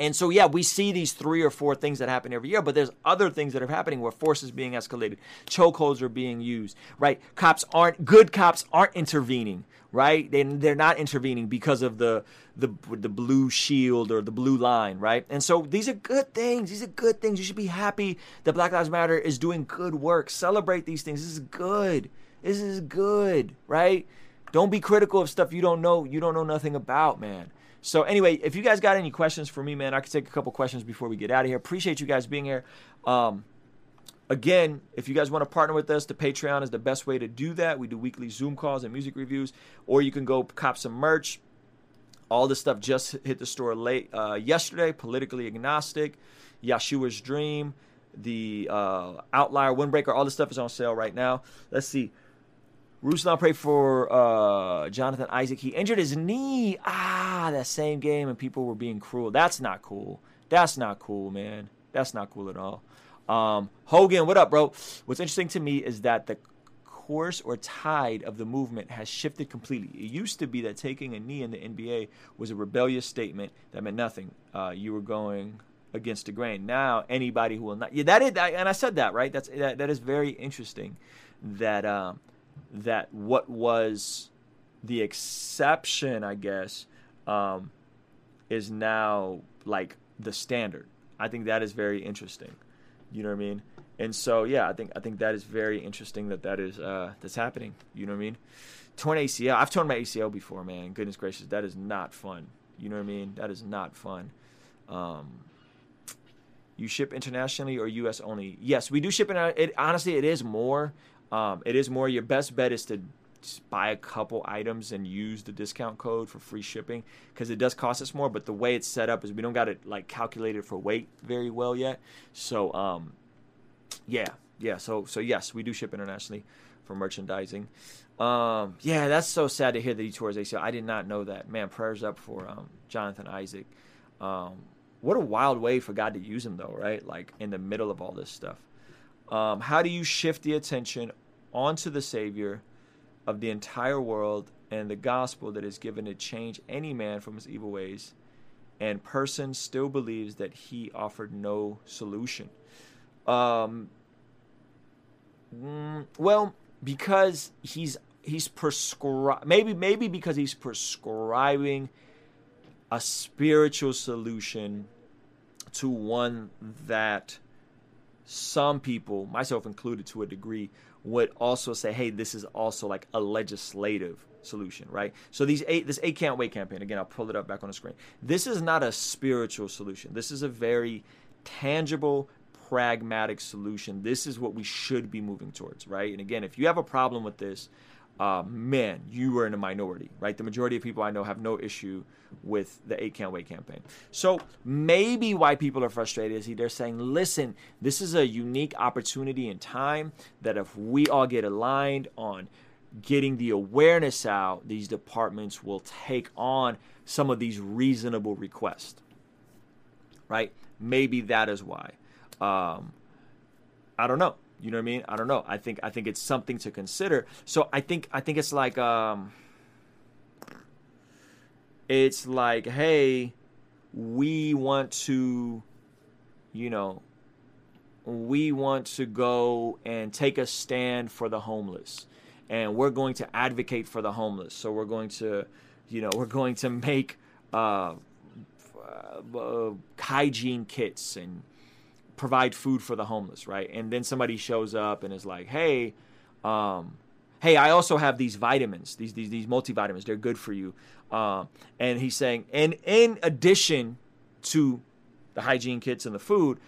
And so, yeah, we see these three or four things that happen every year, but there's other things that are happening where force is being escalated, chokeholds are being used, right? Cops aren't good. Cops aren't intervening, right? They they're not intervening because of the the the blue shield or the blue line, right? And so these are good things. These are good things. You should be happy that Black Lives Matter is doing good work. Celebrate these things. This is good. This is good, right? Don't be critical of stuff you don't know. You don't know nothing about, man. So anyway, if you guys got any questions for me, man, I could take a couple questions before we get out of here. Appreciate you guys being here. Um, again, if you guys want to partner with us, the Patreon is the best way to do that. We do weekly Zoom calls and music reviews, or you can go cop some merch. All this stuff just hit the store late uh, yesterday. Politically agnostic, Yeshua's dream, the uh, outlier windbreaker. All this stuff is on sale right now. Let's see. Ruslan pray for uh, Jonathan Isaac. He injured his knee. Ah, that same game, and people were being cruel. That's not cool. That's not cool, man. That's not cool at all. Um, Hogan, what up, bro? What's interesting to me is that the course or tide of the movement has shifted completely. It used to be that taking a knee in the NBA was a rebellious statement that meant nothing. Uh, you were going against the grain. Now, anybody who will not, yeah, that is, and I said that right. That's that, that is very interesting. That um, that what was the exception, I guess, um, is now like the standard. I think that is very interesting. You know what I mean? And so yeah, I think I think that is very interesting that that is uh, that's happening. You know what I mean? Torn ACL. I've torn my ACL before, man. Goodness gracious, that is not fun. You know what I mean? That is not fun. Um, you ship internationally or U.S. only? Yes, we do ship in. It honestly, it is more. Um, it is more. Your best bet is to buy a couple items and use the discount code for free shipping because it does cost us more. But the way it's set up is we don't got it like calculated for weight very well yet. So um, yeah, yeah. So so yes, we do ship internationally for merchandising. Um, yeah, that's so sad to hear that he tore his ACL. I did not know that. Man, prayers up for um, Jonathan Isaac. Um, what a wild way for God to use him, though, right? Like in the middle of all this stuff. Um, how do you shift the attention onto the Savior of the entire world and the gospel that is given to change any man from his evil ways? And person still believes that he offered no solution. Um, mm, well, because he's he's prescri- maybe maybe because he's prescribing a spiritual solution to one that some people, myself included to a degree, would also say, hey, this is also like a legislative solution, right? So these eight this eight can't wait campaign, again, I'll pull it up back on the screen. This is not a spiritual solution. This is a very tangible, pragmatic solution. This is what we should be moving towards, right? And again, if you have a problem with this, uh, man, you are in a minority, right? The majority of people I know have no issue with the Eight Can't Wait campaign. So maybe why people are frustrated is they're saying, listen, this is a unique opportunity in time that if we all get aligned on getting the awareness out, these departments will take on some of these reasonable requests, right? Maybe that is why. Um, I don't know. You know what I mean? I don't know. I think I think it's something to consider. So I think I think it's like um it's like, hey, we want to you know we want to go and take a stand for the homeless and we're going to advocate for the homeless so we're going to you know we're going to make uh, uh, hygiene kits and provide food for the homeless, right? And then somebody shows up and is like, "Hey, um, hey, I also have these vitamins, these these these multivitamins. They're good for you." Uh, and he's saying, and in addition to the hygiene kits and the food,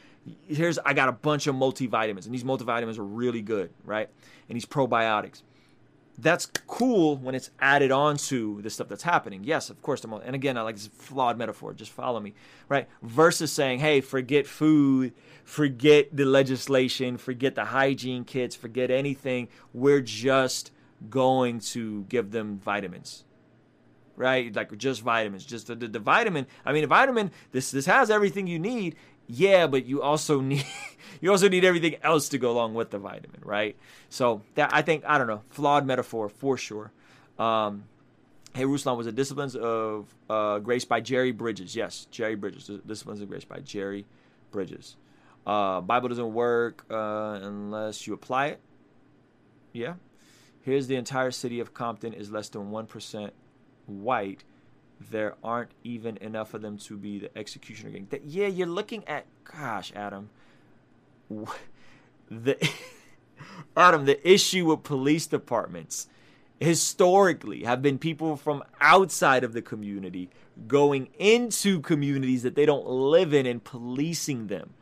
here's I got a bunch of multivitamins, and these multivitamins are really good, right? And these probiotics that's cool when it's added on to the stuff that's happening. Yes, of course. And again, I like this flawed metaphor. Just follow me, right? Versus saying, hey, forget food, forget the legislation, forget the hygiene kits, forget anything. We're just going to give them vitamins, right? Like just vitamins, just the, the, the vitamin. I mean, a vitamin. This this has everything you need. Yeah, but you also need you also need everything else to go along with the vitamin, right? So that I think I don't know, flawed metaphor for sure. Um, Hey, Ruslan was a Disciplines of uh, Grace by Jerry Bridges. Yes, Jerry Bridges. Disciplines of Grace by Jerry Bridges. Uh, Bible doesn't work uh, unless you apply it. Yeah. Here's the entire city of Compton is less than 1% white. There aren't even enough of them to be the executioner gang. That, yeah, you're looking at, gosh, Adam. The Adam, the issue with police departments historically have been people from outside of the community going into communities that they don't live in and policing them,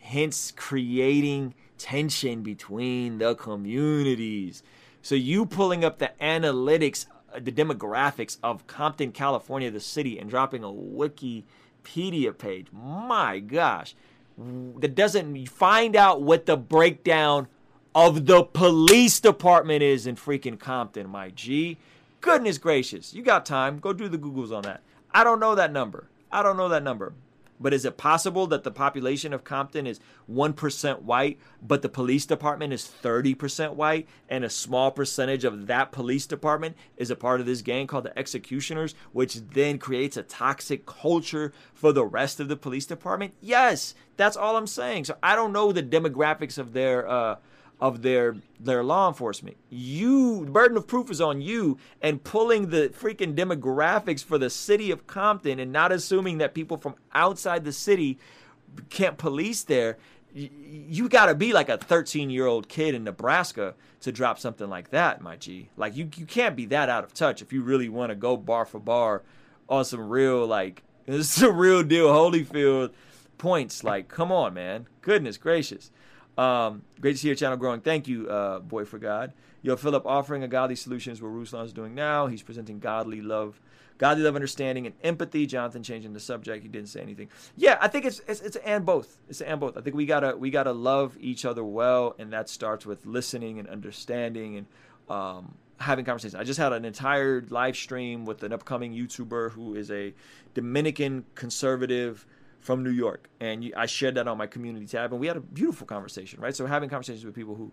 hence creating tension between the communities. So you pulling up the analytics, the demographics of Compton, California, the city, and dropping a Wikipedia page. My gosh, that doesn't find out what the breakdown of the police department is in freaking Compton, my G. Goodness gracious. You got time. Go do the Googles on that. I don't know that number. I don't know that number. But is it possible that the population of Compton is 1% white, but the police department is 30% white, and a small percentage of that police department is a part of this gang called the Executioners, which then creates a toxic culture for the rest of the police department? Yes, that's all I'm saying. So I don't know the demographics of their. Uh, of their their law enforcement. You burden of proof is on you and pulling the freaking demographics for the city of Compton and not assuming that people from outside the city can't police there. You got to be like a 13 year old kid in Nebraska to drop something like that, my G. Like you, you can't be that out of touch if you really want to go bar for bar on some real like this is a real deal Holyfield points. Like, come on, man. Goodness gracious. Um, great to see your channel growing. Thank you, uh, Boy for God. Yo, Philip, offering a godly solution is what Ruslan is doing now. He's presenting godly love, godly love, understanding, and empathy. Jonathan changing the subject. He didn't say anything. Yeah, I think it's it's, it's and both. It's and both. I think we gotta we gotta love each other well, and that starts with listening and understanding and um, having conversations. I just had an entire live stream with an upcoming YouTuber who is a Dominican conservative from New York, and you, I shared that on my community tab, and we had a beautiful conversation, right? So having conversations with people who,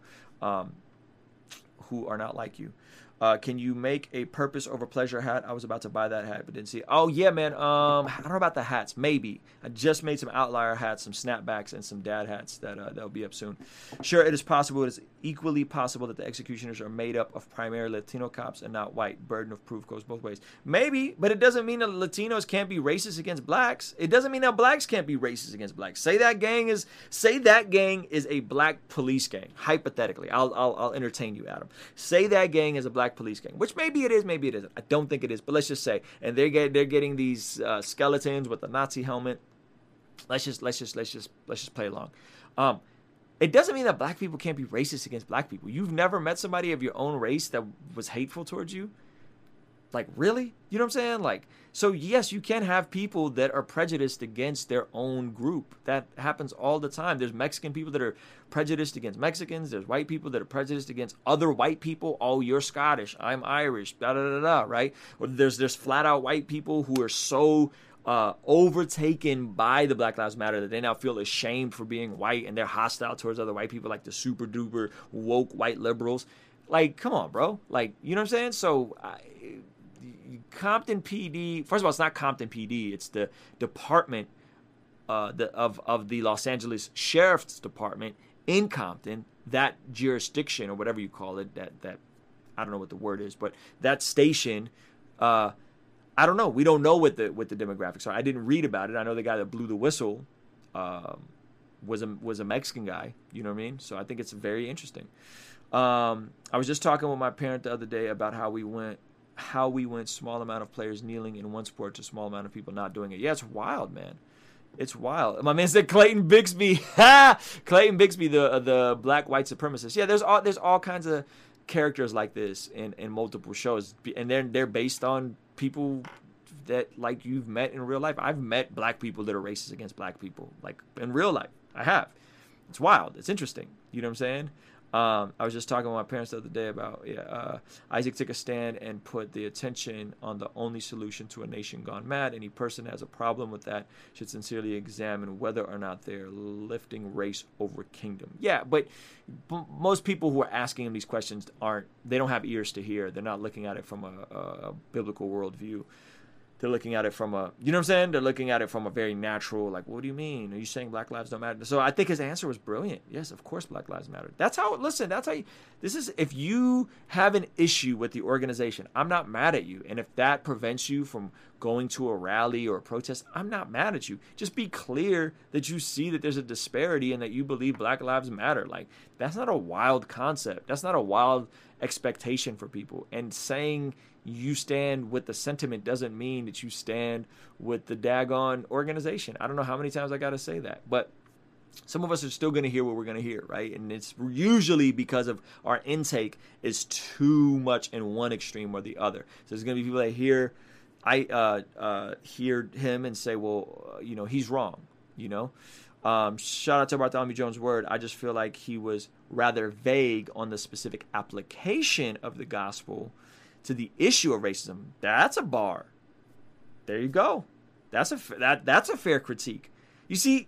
um, who are not like you, uh, can you make a purpose over pleasure hat? I was about to buy that hat, but didn't see it. Oh yeah, man. Um, I don't know about the hats. Maybe I just made some outlier hats, some snapbacks, and some dad hats that uh, that'll be up soon. Sure, it is possible. It is equally possible that the executioners are made up of primarily Latino cops and not white. Burden of proof goes both ways. Maybe, but it doesn't mean that Latinos can't be racist against blacks. It doesn't mean that blacks can't be racist against blacks. Say that gang is say that gang is a black police gang. Hypothetically, I'll I'll, I'll entertain you, Adam. Say that gang is a black police gang, which maybe it is, maybe it isn't. I don't think it is, but let's just say, and they're get, they're getting these uh, skeletons with the Nazi helmet. Let's just let's just let's just let's just play along. Um, it doesn't mean that black people can't be racist against black people. You've never met somebody of your own race that was hateful towards you. Like really? You know what I'm saying? Like so yes, you can have people that are prejudiced against their own group. That happens all the time. There's Mexican people that are prejudiced against Mexicans. There's white people that are prejudiced against other white people. Oh, you're Scottish. I'm Irish. Da da da da. Right? Or there's there's flat out white people who are so uh, overtaken by the Black Lives Matter that they now feel ashamed for being white and they're hostile towards other white people, like the super duper woke white liberals. Like, come on, bro. Like, you know what I'm saying? So. I, Compton PD. First of all, it's not Compton PD. It's the department uh, the, of of the Los Angeles Sheriff's Department in Compton. That jurisdiction or whatever you call it. That that I don't know what the word is, but that station. Uh, I don't know. We don't know what the what the demographics are. I didn't read about it. I know the guy that blew the whistle um, was a was a Mexican guy. You know what I mean? So I think it's very interesting. Um, I was just talking with my parent the other day about how we went how we went small amount of players kneeling in one sport to small amount of people not doing it. Yeah, it's wild, man. It's wild. My man said Clayton Bigsby. Clayton Bigsby, the uh, the black white supremacist. Yeah, there's all there's all kinds of characters like this in, in multiple shows, and they're they're based on people that like you've met in real life. I've met black people that are racist against black people, like in real life. I have. It's wild. It's interesting. You know what I'm saying? Um, I was just talking with my parents the other day about yeah, uh, Isaac took a stand and put the attention on the only solution to a nation gone mad. Any person that has a problem with that should sincerely examine whether or not they're lifting race over kingdom. Yeah, but b- most people who are asking him these questions aren't. They don't have ears to hear. They're not looking at it from a, a biblical worldview they're looking at it from a you know what I'm saying? They're looking at it from a very natural, like, what do you mean? Are you saying black lives don't matter? So I think his answer was brilliant. Yes, of course black lives matter. That's how listen, that's how you this is if you have an issue with the organization, I'm not mad at you. And if that prevents you from going to a rally or a protest, I'm not mad at you. Just be clear that you see that there's a disparity and that you believe black lives matter. Like that's not a wild concept. That's not a wild expectation for people. And saying you stand with the sentiment doesn't mean that you stand with the daggone organization. I don't know how many times I got to say that, but some of us are still going to hear what we're going to hear, right? And it's usually because of our intake is too much in one extreme or the other. So there's going to be people that hear, I uh, uh, hear him and say, well, uh, you know, he's wrong, you know. Um, shout out to Bartholomew Jones' word. I just feel like he was rather vague on the specific application of the gospel to the issue of racism, that's a bar. There you go. That's a that that's a fair critique. You see,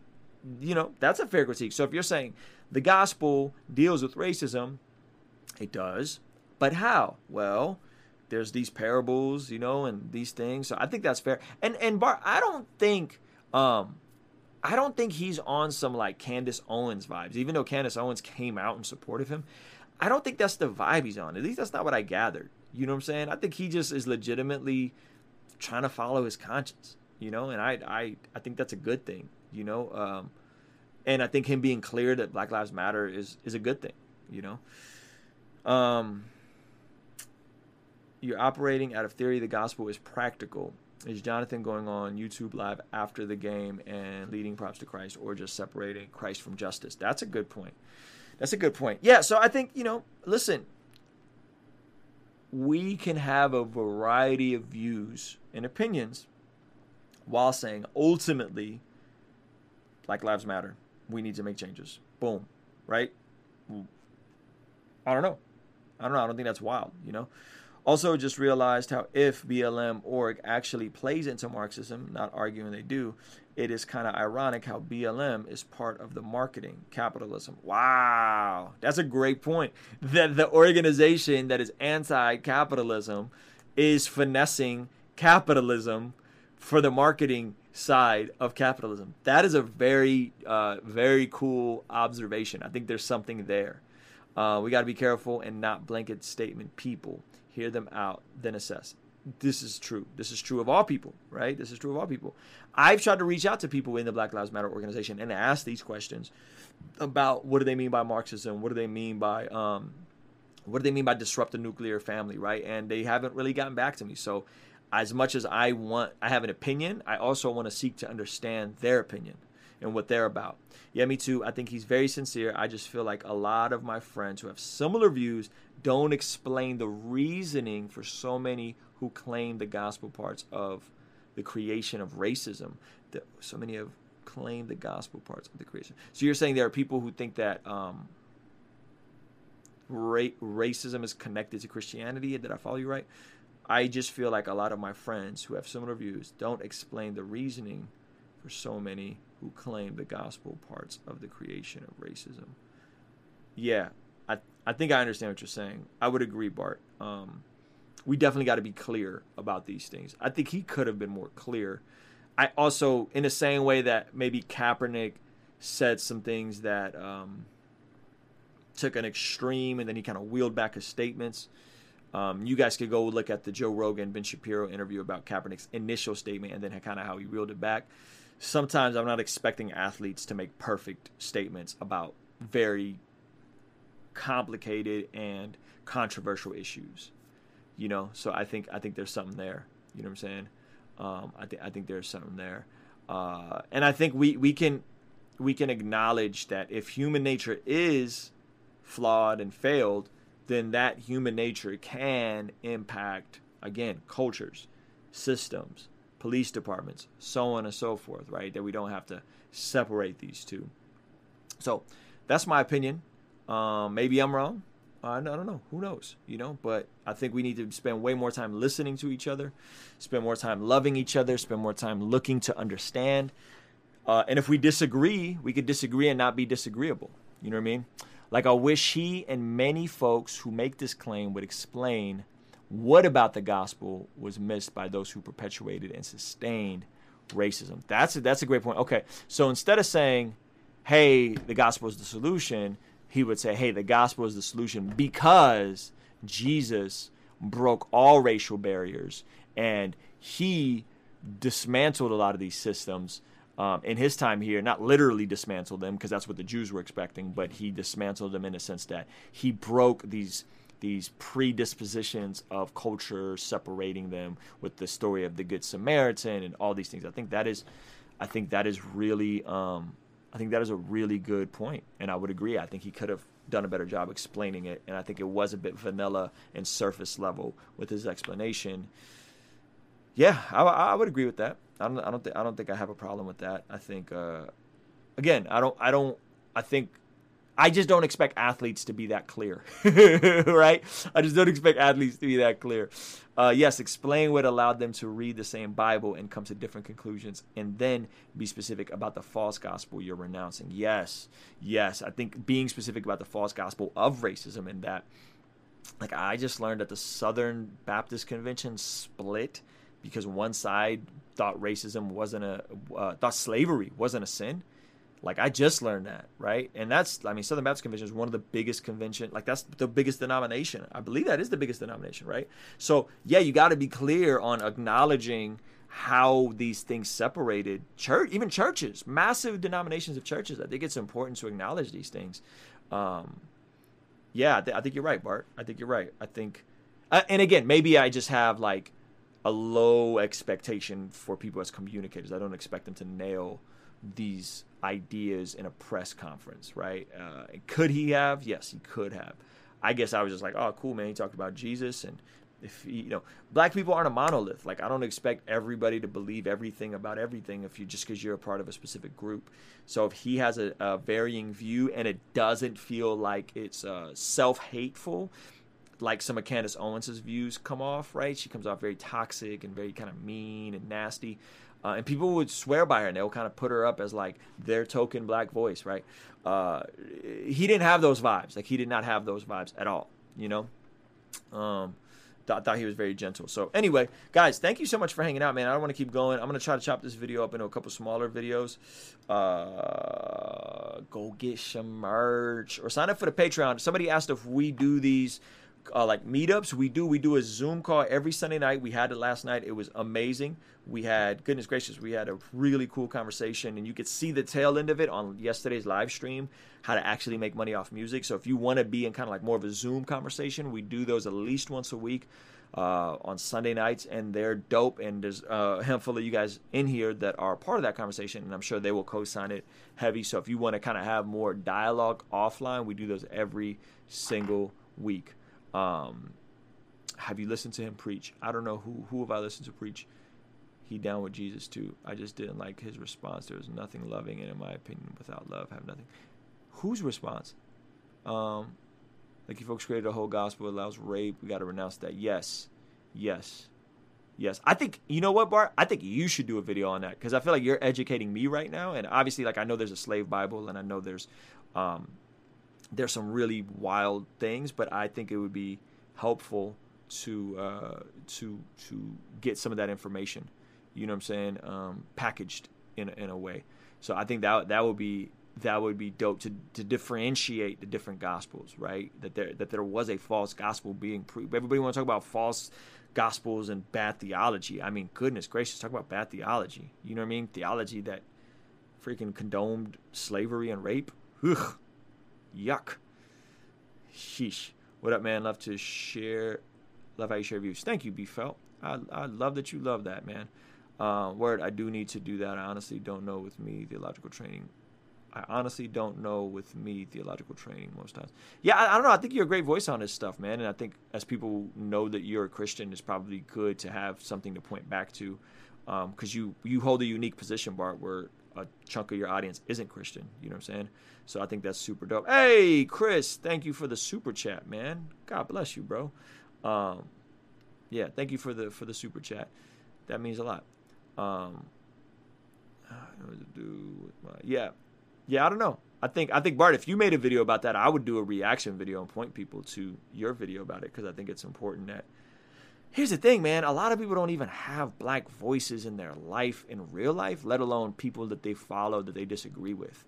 you know, that's a fair critique. So if you're saying the gospel deals with racism, it does. But how? Well, there's these parables, you know, and these things. So I think that's fair. And and Bar, I don't think um I don't think he's on some like Candace Owens vibes, even though Candace Owens came out in support of him. I don't think that's the vibe he's on. At least that's not what I gathered. You know what I'm saying? I think he just is legitimately trying to follow his conscience, you know, and I I I think that's a good thing, you know. Um, and I think him being clear that Black Lives Matter is is a good thing, you know. Um, you're operating out of theory. The gospel is practical. Is Jonathan going on YouTube live after the game and leading props to Christ, or just separating Christ from justice? That's a good point. That's a good point. Yeah. So I think you know. Listen, we can have a variety of views and opinions while saying ultimately Black Lives Matter. We need to make changes. Boom. Right? I don't know. I don't know. I don't think that's wild, you know? Also, just realized how if BLM org actually plays into Marxism, not arguing they do, it is kind of ironic how BLM is part of the marketing capitalism. Wow, that's a great point. That the organization that is anti capitalism is finessing capitalism for the marketing side of capitalism. That is a very, uh, very cool observation. I think there's something there. Uh, we got to be careful and not blanket statement people hear them out, then assess. This is true. This is true of all people, right? This is true of all people. I've tried to reach out to people in the Black Lives Matter organization and ask these questions about what do they mean by Marxism? What do they mean by um, what do they mean by disrupt the nuclear family, right? And they haven't really gotten back to me. So, as much as I want, I have an opinion. I also want to seek to understand their opinion and what they're about. Yeah, me too. I think he's very sincere. I just feel like a lot of my friends who have similar views don't explain the reasoning for so many who claim the gospel parts of the creation of racism. That so many have claimed the gospel parts of the creation. So you're saying there are people who think that um, ra- racism is connected to Christianity? Did I follow you right? I just feel like a lot of my friends who have similar views don't explain the reasoning for so many who claim the gospel parts of the creation of racism. Yeah, I I think I understand what you're saying. I would agree, Bart. Um, we definitely got to be clear about these things. I think he could have been more clear. I also, in the same way that maybe Kaepernick said some things that um, took an extreme, and then he kind of wheeled back his statements. Um, you guys could go look at the Joe Rogan Ben Shapiro interview about Kaepernick's initial statement, and then kind of how he wheeled it back sometimes I'm not expecting athletes to make perfect statements about very complicated and controversial issues. You know, so I think I think there's something there. You know what I'm saying? Um, I think I think there's something there, uh, and I think we we can we can acknowledge that if human nature is flawed and failed, then that human nature can impact again cultures, systems, police departments, so on and so forth, right? That we don't have to separate these two. So that's my opinion. Um, maybe I'm wrong. I don't know. Who knows? You know, but I think we need to spend way more time listening to each other, spend more time loving each other, spend more time looking to understand. Uh, and if we disagree, we could disagree and not be disagreeable. You know what I mean? Like I wish he and many folks who make this claim would explain what about the gospel was missed by those who perpetuated and sustained racism. That's a, that's a great point. Okay, so instead of saying, "Hey, the gospel is the solution," he would say, "Hey, the gospel is the solution because Jesus broke all racial barriers and he dismantled a lot of these systems." Um, in his time here, not literally dismantled them because that's what the Jews were expecting, but he dismantled them in a sense that he broke these these predispositions of culture separating them with the story of the good samaritan and all these things i think that is i think that is really um, i think that is a really good point and i would agree. I think he could have done a better job explaining it and i think it was a bit vanilla and surface level with his explanation. Yeah i, I would agree with that. I don't i don't think i don't think i have a problem with that. I think uh, again i don't i don't i think I just don't expect athletes to be that clear, right? I just don't expect athletes to be that clear. Uh, yes, explain what allowed them to read the same Bible and come to different conclusions, and then be specific about the false gospel you're renouncing. Yes, yes, I think being specific about the false gospel of racism and that, like, I just learned that the Southern Baptist Convention split because one side thought racism wasn't a, uh, thought slavery wasn't a sin like I just learned that, right? And that's I mean Southern Baptist Convention is one of the biggest convention, like that's the biggest denomination. I believe that is the biggest denomination, right? So, yeah, you got to be clear on acknowledging how these things separated church even churches massive denominations of churches i think it's important to acknowledge these things um, yeah I, th- I, think you're right bart i think you're right i think uh, and again maybe i just have like a low expectation for people as communicators i don't expect them to nail these ideas in a press conference, right? Uh, could he have? Yes, he could have. I guess I was just like, oh, cool, man. He talked about Jesus, and if he, you know, black people aren't a monolith. Like I don't expect everybody to believe everything about everything if you just because you're a part of a specific group. So if he has a, a varying view and it doesn't feel like it's uh, self-hateful, like some of Candace Owens' views come off, right? She comes off very toxic and very kind of mean and nasty. Uh, and people would swear by her and they'll kind of put her up as like their token black voice, right? Uh, he didn't have those vibes. Like he did not have those vibes at all, you know? Um, I thought he was very gentle. So anyway, guys, thank you so much for hanging out, man. I don't want to keep going. I'm gonna try to chop this video up into a couple smaller videos. Uh, go get some merch or sign up for the Patreon. Somebody asked if we do these uh, like meetups. We do. We do a Zoom call every Sunday night. We had it last night. It was amazing. We had goodness gracious. We had a really cool conversation, and you could see the tail end of it on yesterday's live stream. How to actually make money off music. So if you want to be in kind of like more of a Zoom conversation, we do those at least once a week. Uh, on Sunday nights, and they're dope. And there's a handful of you guys in here that are part of that conversation, and I'm sure they will co-sign it heavy. So if you want to kind of have more dialogue offline, we do those every single week. Um, have you listened to him preach? I don't know who who have I listened to preach. He down with Jesus too. I just didn't like his response. There was nothing loving, and in my opinion, without love, have nothing. Whose response? Um, like you folks created a whole gospel that allows rape. We got to renounce that. Yes, yes, yes. I think you know what, Bart. I think you should do a video on that because I feel like you're educating me right now, and obviously, like I know there's a slave Bible, and I know there's um, there's some really wild things, but I think it would be helpful to uh, to to get some of that information. You know what I'm saying? Um, packaged in in a way. So I think that that would be that would be dope to, to differentiate the different gospels, right? That there that there was a false gospel being proved. Everybody want to talk about false gospels and bad theology. I mean, goodness gracious, talk about bad theology. You know what I mean? Theology that freaking condoned slavery and rape. Ugh. Yuck. Sheesh. What up, man? Love to share. Love how you share views. Thank you, B Felt. I, I love that you love that, man. Uh, word, I do need to do that. I honestly don't know with me theological training. I honestly don't know with me theological training most times. Yeah, I, I, don't know. I think you're a great voice on this stuff, man. And I think as people know that you're a Christian, it's probably good to have something to point back to, because um, you you hold a unique position, Bart, where a chunk of your audience isn't Christian. You know what I'm saying? So I think that's super dope. Hey, Chris, thank you for the super chat, man. God bless you, bro. Um, yeah, thank you for the for the super chat. That means a lot. Um, yeah, yeah. I don't know. I think I think Bart, if you made a video about that, I would do a reaction video and point people to your video about it because I think it's important that. Here's the thing, man. A lot of people don't even have black voices in their life in real life, let alone people that they follow that they disagree with,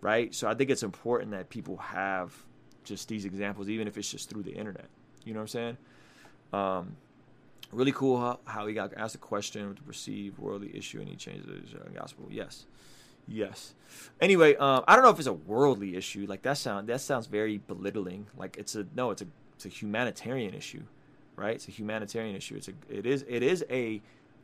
right? So I think it's important that people have just these examples, even if it's just through the internet. You know what I'm saying? Um, really cool how, how he got asked a question to perceive worldly issue and he changed the gospel. Yes. Yes. Anyway, um, I don't know if it's a worldly issue. Like that sound that sounds very belittling. Like it's a no, it's a it's a humanitarian issue, right? It's a humanitarian issue. It's a it is it is a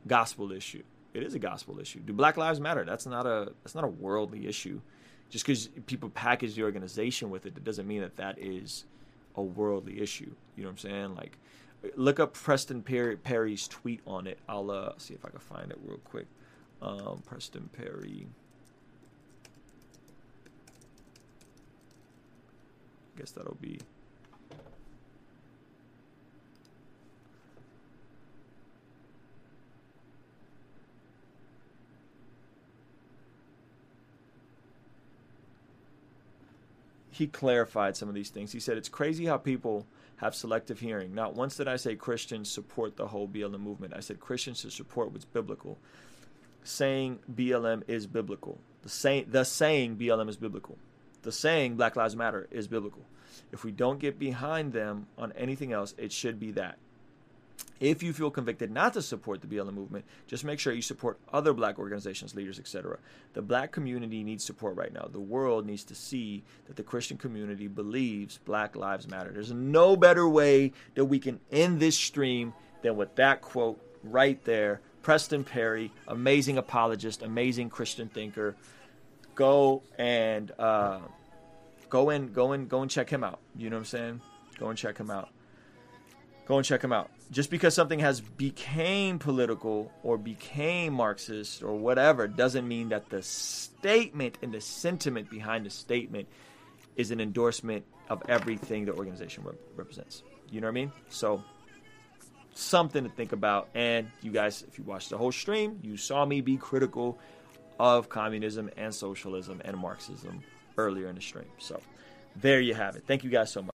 gospel issue. It is a gospel issue. Do Black Lives Matter? That's not a that's not a worldly issue. Just because people package the organization with it, it doesn't mean that that is a worldly issue. You know what I'm saying? Like, look up Preston Perry, Perry's tweet on it. I'll uh, see if I can find it real quick. Um, Preston Perry. I guess that'll be. He clarified some of these things. He said, It's crazy how people have selective hearing. Not once did I say Christians support the whole BLM movement. I said Christians should support what's biblical. Saying BLM is biblical. The, say, the saying BLM is biblical the saying Black Lives Matter is biblical. If we don't get behind them on anything else, it should be that. If you feel convicted not to support the BLM movement, just make sure you support other black organizations, leaders, etc. The black community needs support right now. The world needs to see that the Christian community believes Black Lives Matter. There's no better way that we can end this stream than with that quote right there. Preston Perry, amazing apologist, amazing Christian thinker go and uh, go and go and go and check him out. You know what I'm saying? Go and check him out. Go and check him out. Just because something has became political or became Marxist or whatever doesn't mean that the statement and the sentiment behind the statement is an endorsement of everything the organization represents. You know what I mean? So something to think about. And you guys, if you watched the whole stream, you saw me be critical of communism and socialism and Marxism earlier in the stream. So there you have it. Thank you guys so much.